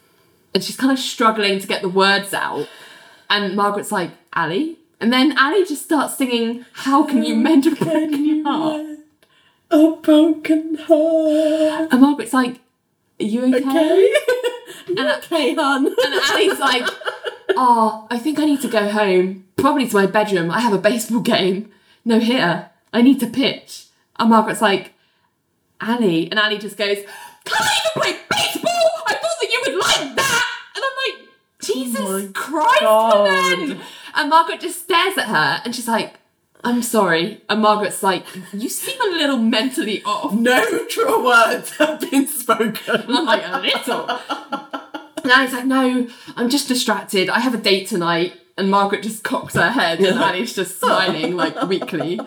And she's kind of struggling to get the words out. And Margaret's like, Ally? And then Ally just starts singing, How Can You Mend a Broken Heart? A broken heart. And Margaret's like, Are you okay? Okay. (laughs) And, okay, hon. and Ally's like, Oh, I think I need to go home. Probably to my bedroom. I have a baseball game. No here. I need to pitch. And Margaret's like, Ally. And Ally just goes, Can I even play baseball? I thought that you would like that. And I'm like, Jesus oh my Christ, God. woman. And Margaret just stares at her and she's like, I'm sorry. And Margaret's like, You seem a little mentally off. No true words have been spoken. And I'm like, a little. (laughs) And Ally's like, no, I'm just distracted. I have a date tonight. And Margaret just cocks her head and Ally's just (laughs) smiling like weakly.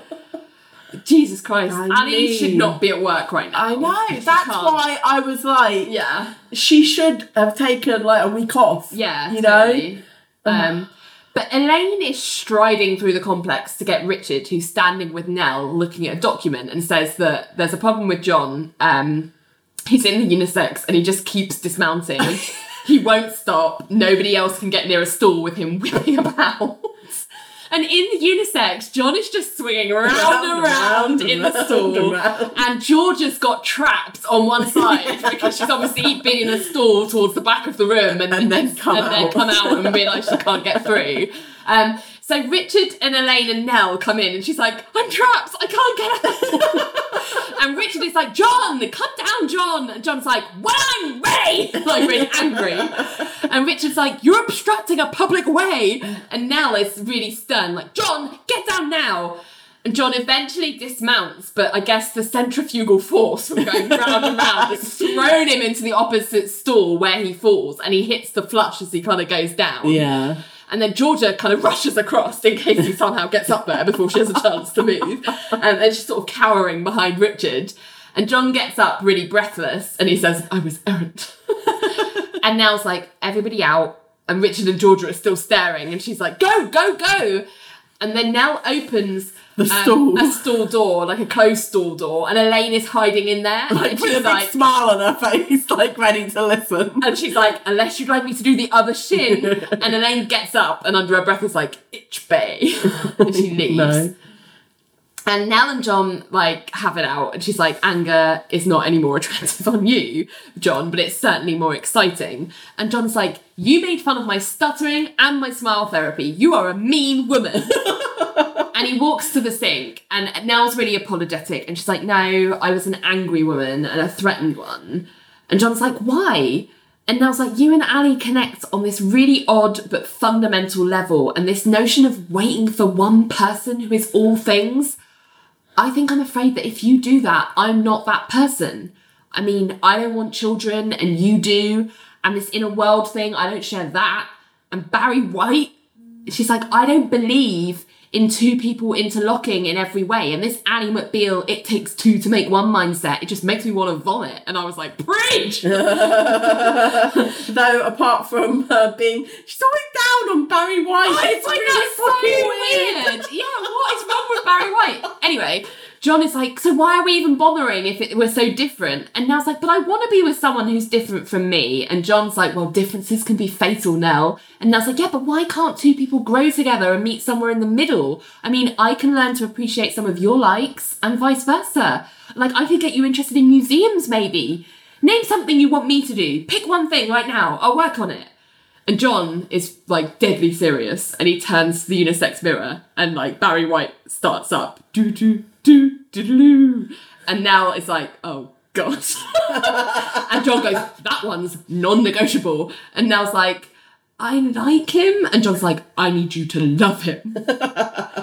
Jesus Christ. I mean- should not be at work right now. I know. She That's can't. why I was like, Yeah. she should have taken like a week off. Yeah. You know? totally. Um, but Elaine is striding through the complex to get Richard, who's standing with Nell looking at a document, and says that there's a problem with John. Um, he's in the unisex and he just keeps dismounting. (laughs) he won't stop. Nobody else can get near a stall with him (laughs) whipping about. And in the unisex, John is just swinging round and round in the stall. and round. And Georgia's got trapped on one side (laughs) because she's obviously been in a stall towards the back of the room and, And then come and then out. come out and realise she can't get through. Um, so Richard and Elaine and Nell come in and she's like, I'm trapped, I can't get out. (laughs) and Richard is like, John, come down, John. And John's like, when I'm ready, (laughs) like really angry. And Richard's like, you're obstructing a public way. And Nell is really stern, like, John, get down now. And John eventually dismounts, but I guess the centrifugal force from going round and round has thrown him into the opposite stall where he falls and he hits the flush as he kind of goes down. Yeah. And then Georgia kind of (laughs) rushes across in case he somehow gets up there before she has a chance to move. And then she's sort of cowering behind Richard. And John gets up really breathless and he says, I was errant. (laughs) and Nell's like, everybody out. And Richard and Georgia are still staring. And she's like, go, go, go. And then Nell opens The um, stall. a stall door, like a closed stall door. And Elaine is hiding in there. Like and with a she's big like, smile on her face, (laughs) like ready to listen. and she's like, unless you'd like me to do the other shin. (laughs) and Elaine gets up and under her breath is like, itch bay. (laughs) and she leaves. No. And Nell and John like have it out, and she's like, "Anger is not any more (laughs) attractive on you, John, but it's certainly more exciting." And John's like, "You made fun of my stuttering and my smile therapy. You are a mean woman." (laughs) and he walks to the sink, and Nell's really apologetic, and she's like, "No, I was an angry woman and a threatened one." And John's like, "Why?" And Nell's like, you and Ally connect on this really odd but fundamental level, and this notion of waiting for one person who is all things. I think I'm afraid that if you do that, I'm not that person. I mean, I don't want children, and you do, and this inner world thing, I don't share that. And Barry White, she's like, I don't believe in two people interlocking in every way. And this Ally McBeal, it takes two to make one mindset. It just makes me want to vomit. And I was like, preach! (laughs) (laughs) Though, apart from her being, she's always down on Barry White. I It's find really that so fucking weird. Yeah, what is wrong with Barry White? Anyway, John is like, so why are we even bothering if it, we're so different? And Nell's like, but I want to be with someone who's different from me. And John's like, well, differences can be fatal, Nell. And Nell's like, yeah, but why can't two people grow together and meet somewhere in the middle? I mean, I can learn to appreciate some of your likes and vice versa. Like, I could get you interested in museums, maybe. Name something you want me to do. Pick one thing right now. I'll work on it. And John is like deadly serious and he turns to the unisex mirror and like Barry White starts up. Do do do do do. And Nell it's like, oh God. (laughs) and John goes, that one's non-negotiable. And Nell's like, I like him. And John's like, I need you to love him. (laughs)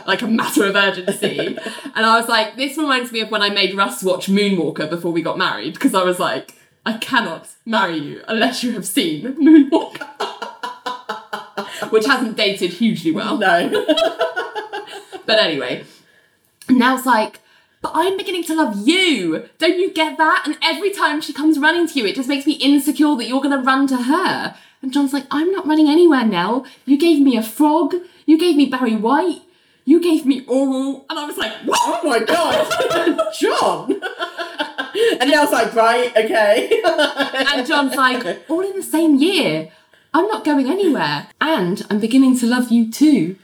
like a matter of urgency. and I was like, this reminds me of when I made Russ watch Moonwalker before we got married, because I was like, I cannot marry you unless you have seen Moonwalker. (laughs) Which hasn't dated hugely well. No. But anyway, Nell's like, but I'm beginning to love you. Don't you get that? And every time she comes running to you, it just makes me insecure that you're going to run to her. And John's like, I'm not running anywhere, Nell. You gave me a frog. You gave me Barry White. You gave me oral. And I was like, what? Oh my god, (laughs) John. and Nell's like, right, okay. And John's like, all in the same year. I'm not going anywhere. And I'm beginning to love you too.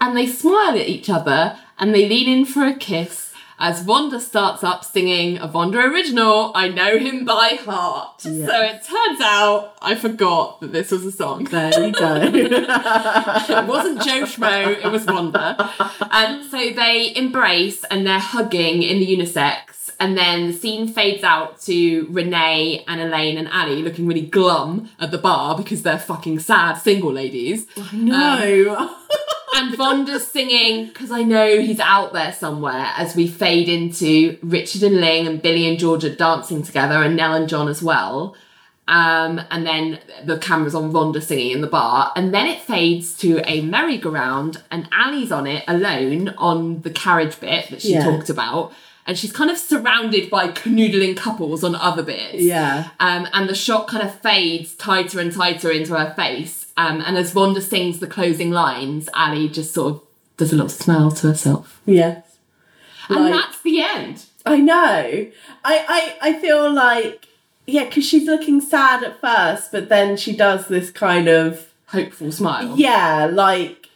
And they smile at each other and they lean in for a kiss as Vonda starts up singing a Vonda original, I Know Him by Heart. So it turns out I forgot that this was a song. there you go. (laughs) it wasn't Joe Schmo, it was Vonda. And so they embrace and they're hugging in the unisex. And then the scene fades out to Renee and Elaine and Ally looking really glum at the bar because they're fucking sad single ladies. no. And Vonda's singing because I know he's out there somewhere as we fade into Richard and Ling and Billy and Georgia dancing together and Nell and John as well. Um, and then the camera's on Vonda singing in the bar. And then it fades to a merry-go-round and Ally's on it alone on the carriage bit that she Yeah. talked about. And she's kind of surrounded by canoodling couples on other bits. Yeah. Um, and the shot kind of fades tighter and tighter into her face. Um, and as Vonda sings the closing lines, Ally just sort of does a little smile to herself. Yes. And Like- that's the end. I know. I, I, I feel like, yeah, because she's looking sad at first, but then she does this kind of, Hopeful smile. yeah, like,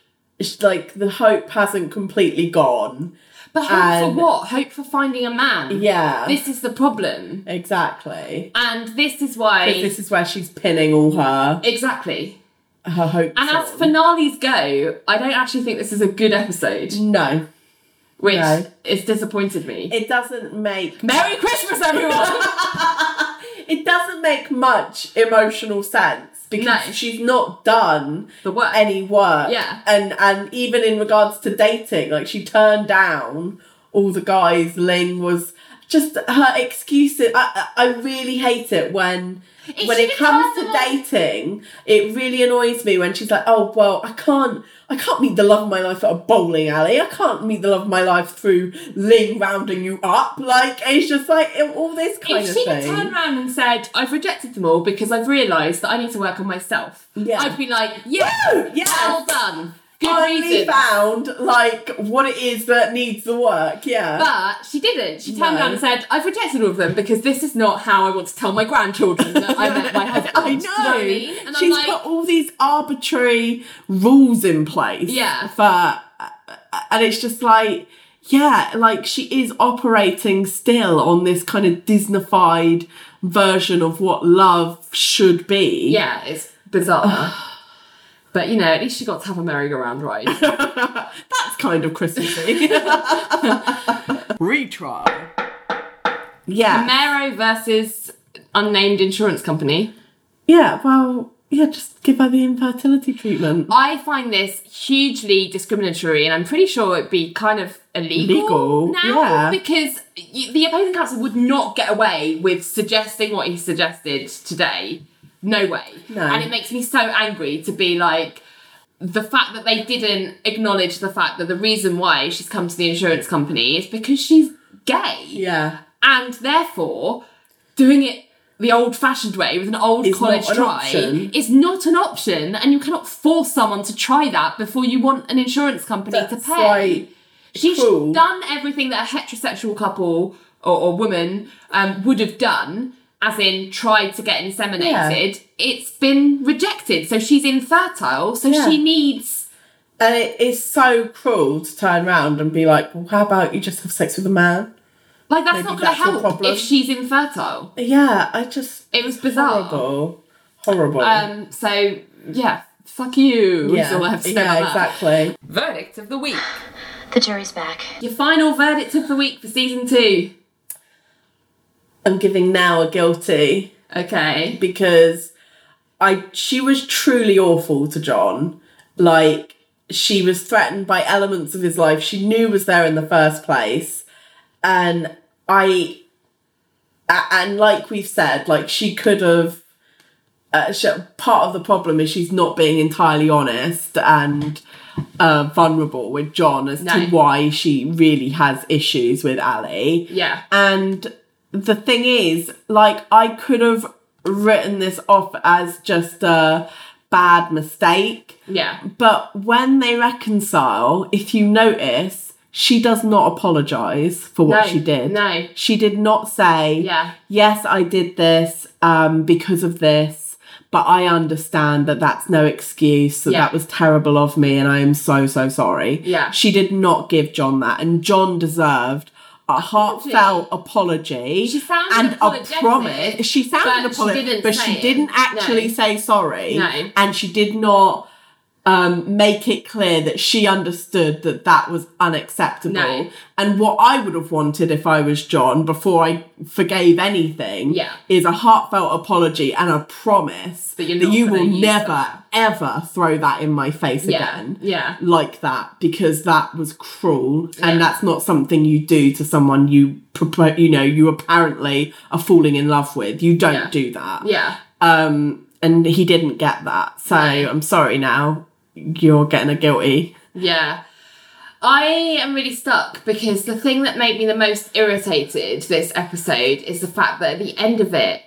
like the hope hasn't completely gone. But hope And- for what? Hope for finding a man. Yeah. This is the problem. exactly. And this is why. This is where she's pinning all her exactly. her hopes. And as on. finales go, I don't actually think this is a good episode, no, which No. disappointed me. it doesn't make Merry Christmas, everyone! (laughs) it doesn't make much emotional sense because No. she's not done The work. any work. Yeah. And and even in regards to dating, like she turned down all the guys. Ling was just her excuses. I I really hate it when If when it comes to dating. It really annoys me when she's like, "Oh well, I can't." I can't meet the love of my life at a bowling alley. I can't meet the love of my life through Ling rounding you up. Like it's just like all this kind if of she thing. had turned around and said, I've rejected them all because I've realised that I need to work on myself, Yeah. I'd be like, yeah, Yes! well done. Good finally reason. found like what it is that needs the work. Yeah. But she didn't. She turned No. around and said, I've rejected all of them because this is not how I want to tell my grandchildren that I met my (laughs) husband. I know. You know I mean? And She's I'm like, put all these arbitrary rules in place. Yeah. For and it's just like, yeah, like she is operating still on this kind of Disneyfied version of what love should be. Yeah, it's bizarre. (sighs) (laughs) but you know, at least she got to have a merry-go-round ride. (laughs) That's kind of Christmassy. (laughs) Retry. yeah. Mero versus unnamed insurance company. Yeah, well, yeah, just give her the infertility treatment. I find this hugely discriminatory, and I'm pretty sure it'd be kind of illegal Legal, now yeah. because y- the opposing counsel would not get away with suggesting what he suggested today. No way. No. And it makes me so angry to be like the fact that they didn't acknowledge the fact that the reason why she's come to the insurance company is because she's gay Yeah. and therefore doing it the old-fashioned way with an old Is college an try option. is not an option, and you cannot force someone to try that before you want an insurance company That's to pay. like She's cruel. done everything that a heterosexual couple or, or woman um, would have done, as in tried to get inseminated. It's been rejected, so she's infertile. So Yeah. she needs. And it is so cruel to turn around and be like, well, how about you just have sex with a man? Like that's Maybe not going to help problem. if she's infertile. Yeah, I just. It was bizarre. Horrible. Horrible. Um. So yeah, fuck you. yeah, all I have to say yeah that. exactly. Verdict of the week. The jury's back. Your final verdict of the week for season two. I'm giving Nell a guilty Okay. because I she was truly awful to John. Like she was threatened by elements of his life she knew was there in the first place, and I and like we've said, like she could have. Uh, she, part of the problem is she's not being entirely honest and uh, vulnerable with John as No. to why she really has issues with Ally. Yeah. And the thing is, like, I could have written this off as just a bad mistake. Yeah. But when they reconcile, if you notice, she does not apologize for what No, she did. no. She did not say, Yeah. yes, I did this um, because of this. But I understand that that's no excuse. That Yeah. that was terrible of me, and I am so so sorry. Yeah. she did not give John that, and John deserved a heartfelt apology She sounded and a promise. She sounded but she didn't but she didn't actually No. say sorry. No. and she did not um, make it clear that she understood that that was unacceptable. No. And what I would have wanted if I was John, before I forgave anything, Yeah. is a heartfelt apology and a promise That that you will never, that. ever throw that in my face Yeah. again. Yeah. Like that, because that was cruel, Yeah. and that's not something you do to someone you you know you apparently are falling in love with. You don't do that Yeah. um, and he didn't get that. So I'm sorry Nell. You're getting a guilty. Yeah. I am really stuck because the thing that made me the most irritated this episode is the fact that at the end of it,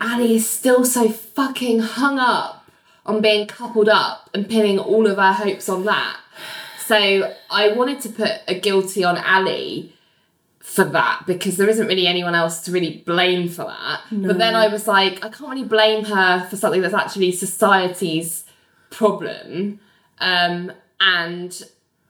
Ally is still so fucking hung up on being coupled up and pinning all of her hopes on that. So I wanted to put a guilty on Ally for that because there isn't really anyone else to really blame for that. But then I was like, I can't really blame her for something that's actually society's problem. Um, and,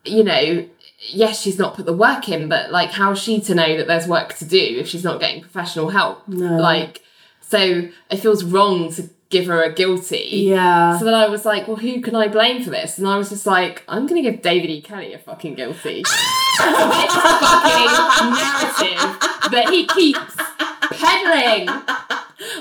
you know, yes, she's not put the work in, but like, how's she to know that there's work to do if she's not getting professional help? Like, so it feels wrong to give her a guilty. Yeah. So then I was like, well, who can I blame for this? And I was just like, I'm going to give David E. Kelley a fucking guilty. (laughs) for this fucking narrative that he keeps peddling.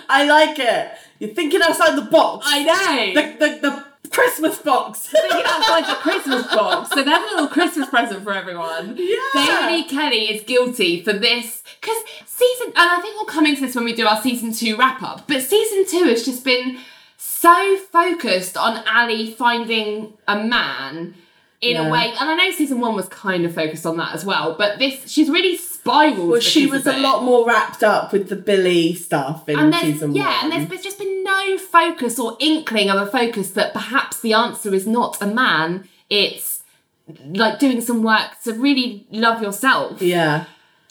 I like it. You're thinking outside the box. I know. the, the, the Christmas box. thinking outside the Christmas box. So they have a little Christmas present for everyone. Yeah. David E. Kelley is guilty for this because season, and I think we'll come into this when we do our season two wrap up. But season two has just been so focused on Ally finding a man in Yeah. a way, and I know season one was kind of focused on that as well. But this, she's really spiraled. well, she was a lot more wrapped up with the Billy stuff in and season yeah, one. and there's, there's just been no focus or inkling of a focus that perhaps the answer is not a man, it's like doing some work to really love yourself. yeah.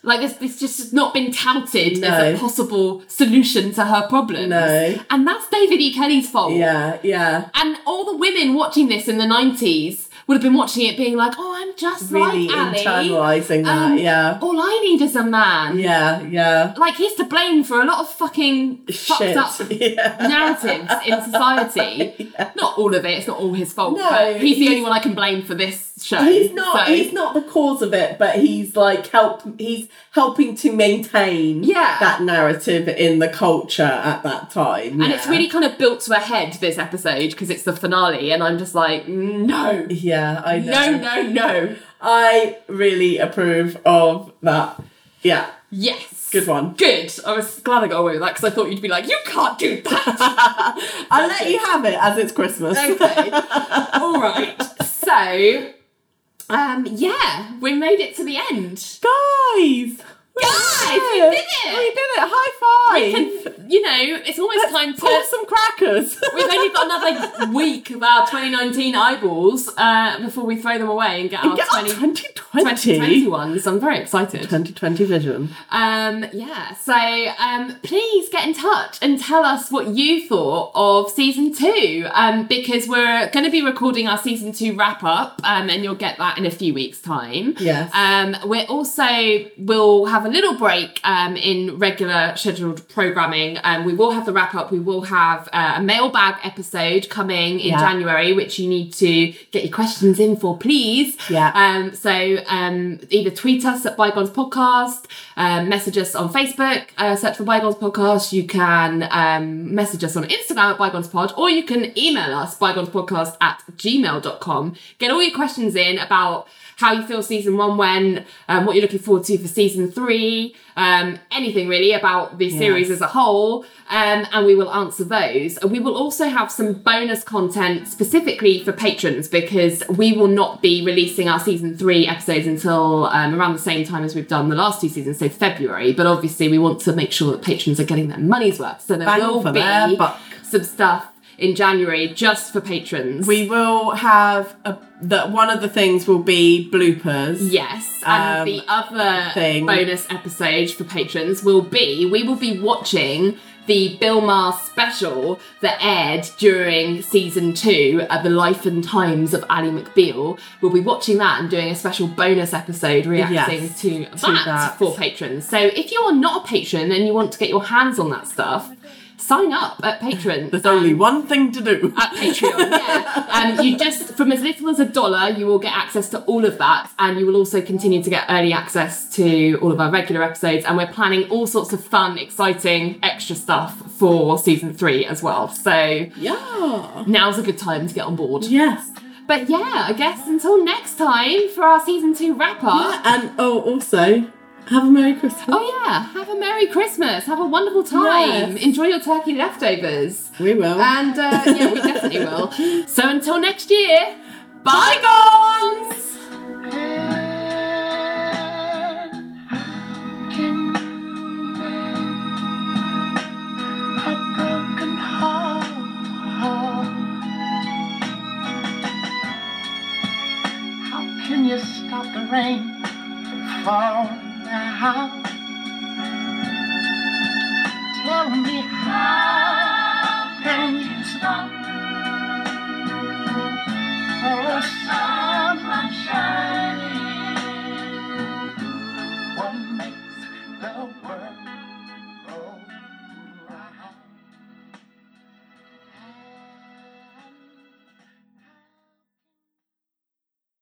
Like this, this just has not been touted No. as a possible solution to her problems. No. And that's David E. Kelley's fault. Yeah. Yeah. And all the women watching this in the 90s would have been watching it being like, oh, I'm just Really like Ally. internalizing that, Um, yeah. All I need is a man. Yeah, yeah. Like he's to blame for a lot of fucking fucked up (laughs) Yeah. narratives in society. (laughs) Not all of it. It's not all his fault. No, but he's, the he's- only one I can blame for this show. He's not. So- He's not the cause of it, but he's like help. He's helping to maintain Yeah. that narrative in the culture at that time. And it's really kind of built to a head this episode because it's the finale, and I'm just like, no, Yeah, I know. no, no, no. I really approve of that. Yeah, Yes, good one. Good. I was glad I got away with that because I thought you'd be like, you can't do that. (laughs) I'll let you have it as it's Christmas. okay. (laughs) All right. So, um, yeah, we made it to the end. Guys! Guys, we did it! We did it! High five! We can, you know, it's almost time to. Pull some crackers! We've only got another week of our 2019 eyeballs uh, before we throw them away and get our Get 20, 20, 2020. 2020 ones. I'm very excited. 2020 vision. Um, yeah, so um, please get in touch and tell us what you thought of season two um, because we're going to be recording our season two wrap up um, and you'll get that in a few weeks' time. Yes. Um, we're also will have a little break um, in regular scheduled programming. Um, we will have the wrap up. We will have uh, a mailbag episode coming in Yeah. January, which you need to get your questions in for, please. Yeah. Um, so um, either tweet us at Bygones Podcast, um, message us on Facebook, uh, search for Bygones Podcast. You can um, message us on Instagram at Bygones Pod, or you can email us bygonespodcast at gmail.com. Get all your questions in about how you feel season one went, um, what you're looking forward to for season three, um, anything really about the series as a whole, um, and we will answer those. We will also have some bonus content specifically for patrons because we will not be releasing our season three episodes until um, around the same time as we've done the last two seasons, so February. But obviously, we want to make sure that patrons are getting their money's worth, so there Bang will for be some stuff in January just for patrons. We will have a, the one of the things will be bloopers. Yes, and um, the other thing. bonus episode for patrons will be we will be watching the Bill Maher special that aired during season two of the life and times of Ally McBeal. We'll be watching that and doing a special bonus episode reacting Yes, to, to that, that. for patrons. So if you're not a patron and you want to get your hands on that stuff, sign up at Patreon. There's only one thing to do. at Patreon. yeah. Um, you just from as little as a dollar, you will get access to all of that, and you will also continue to get early access to all of our regular episodes. And we're planning all sorts of fun, exciting, extra stuff for season three as well. So yeah. now's a good time to get on board. Yes. But yeah, I guess until next time for our season two wrap up. Yeah, And oh, also, have a Merry Christmas. Oh yeah, have a Merry Christmas. Have a wonderful time. Yes. Enjoy your turkey leftovers. We will. And uh, yeah, we definitely will. (laughs) So until next year, bygones! a. How can you stop the rain from falling now. Tell me how, can you stop oh, sun from shining? What makes the world?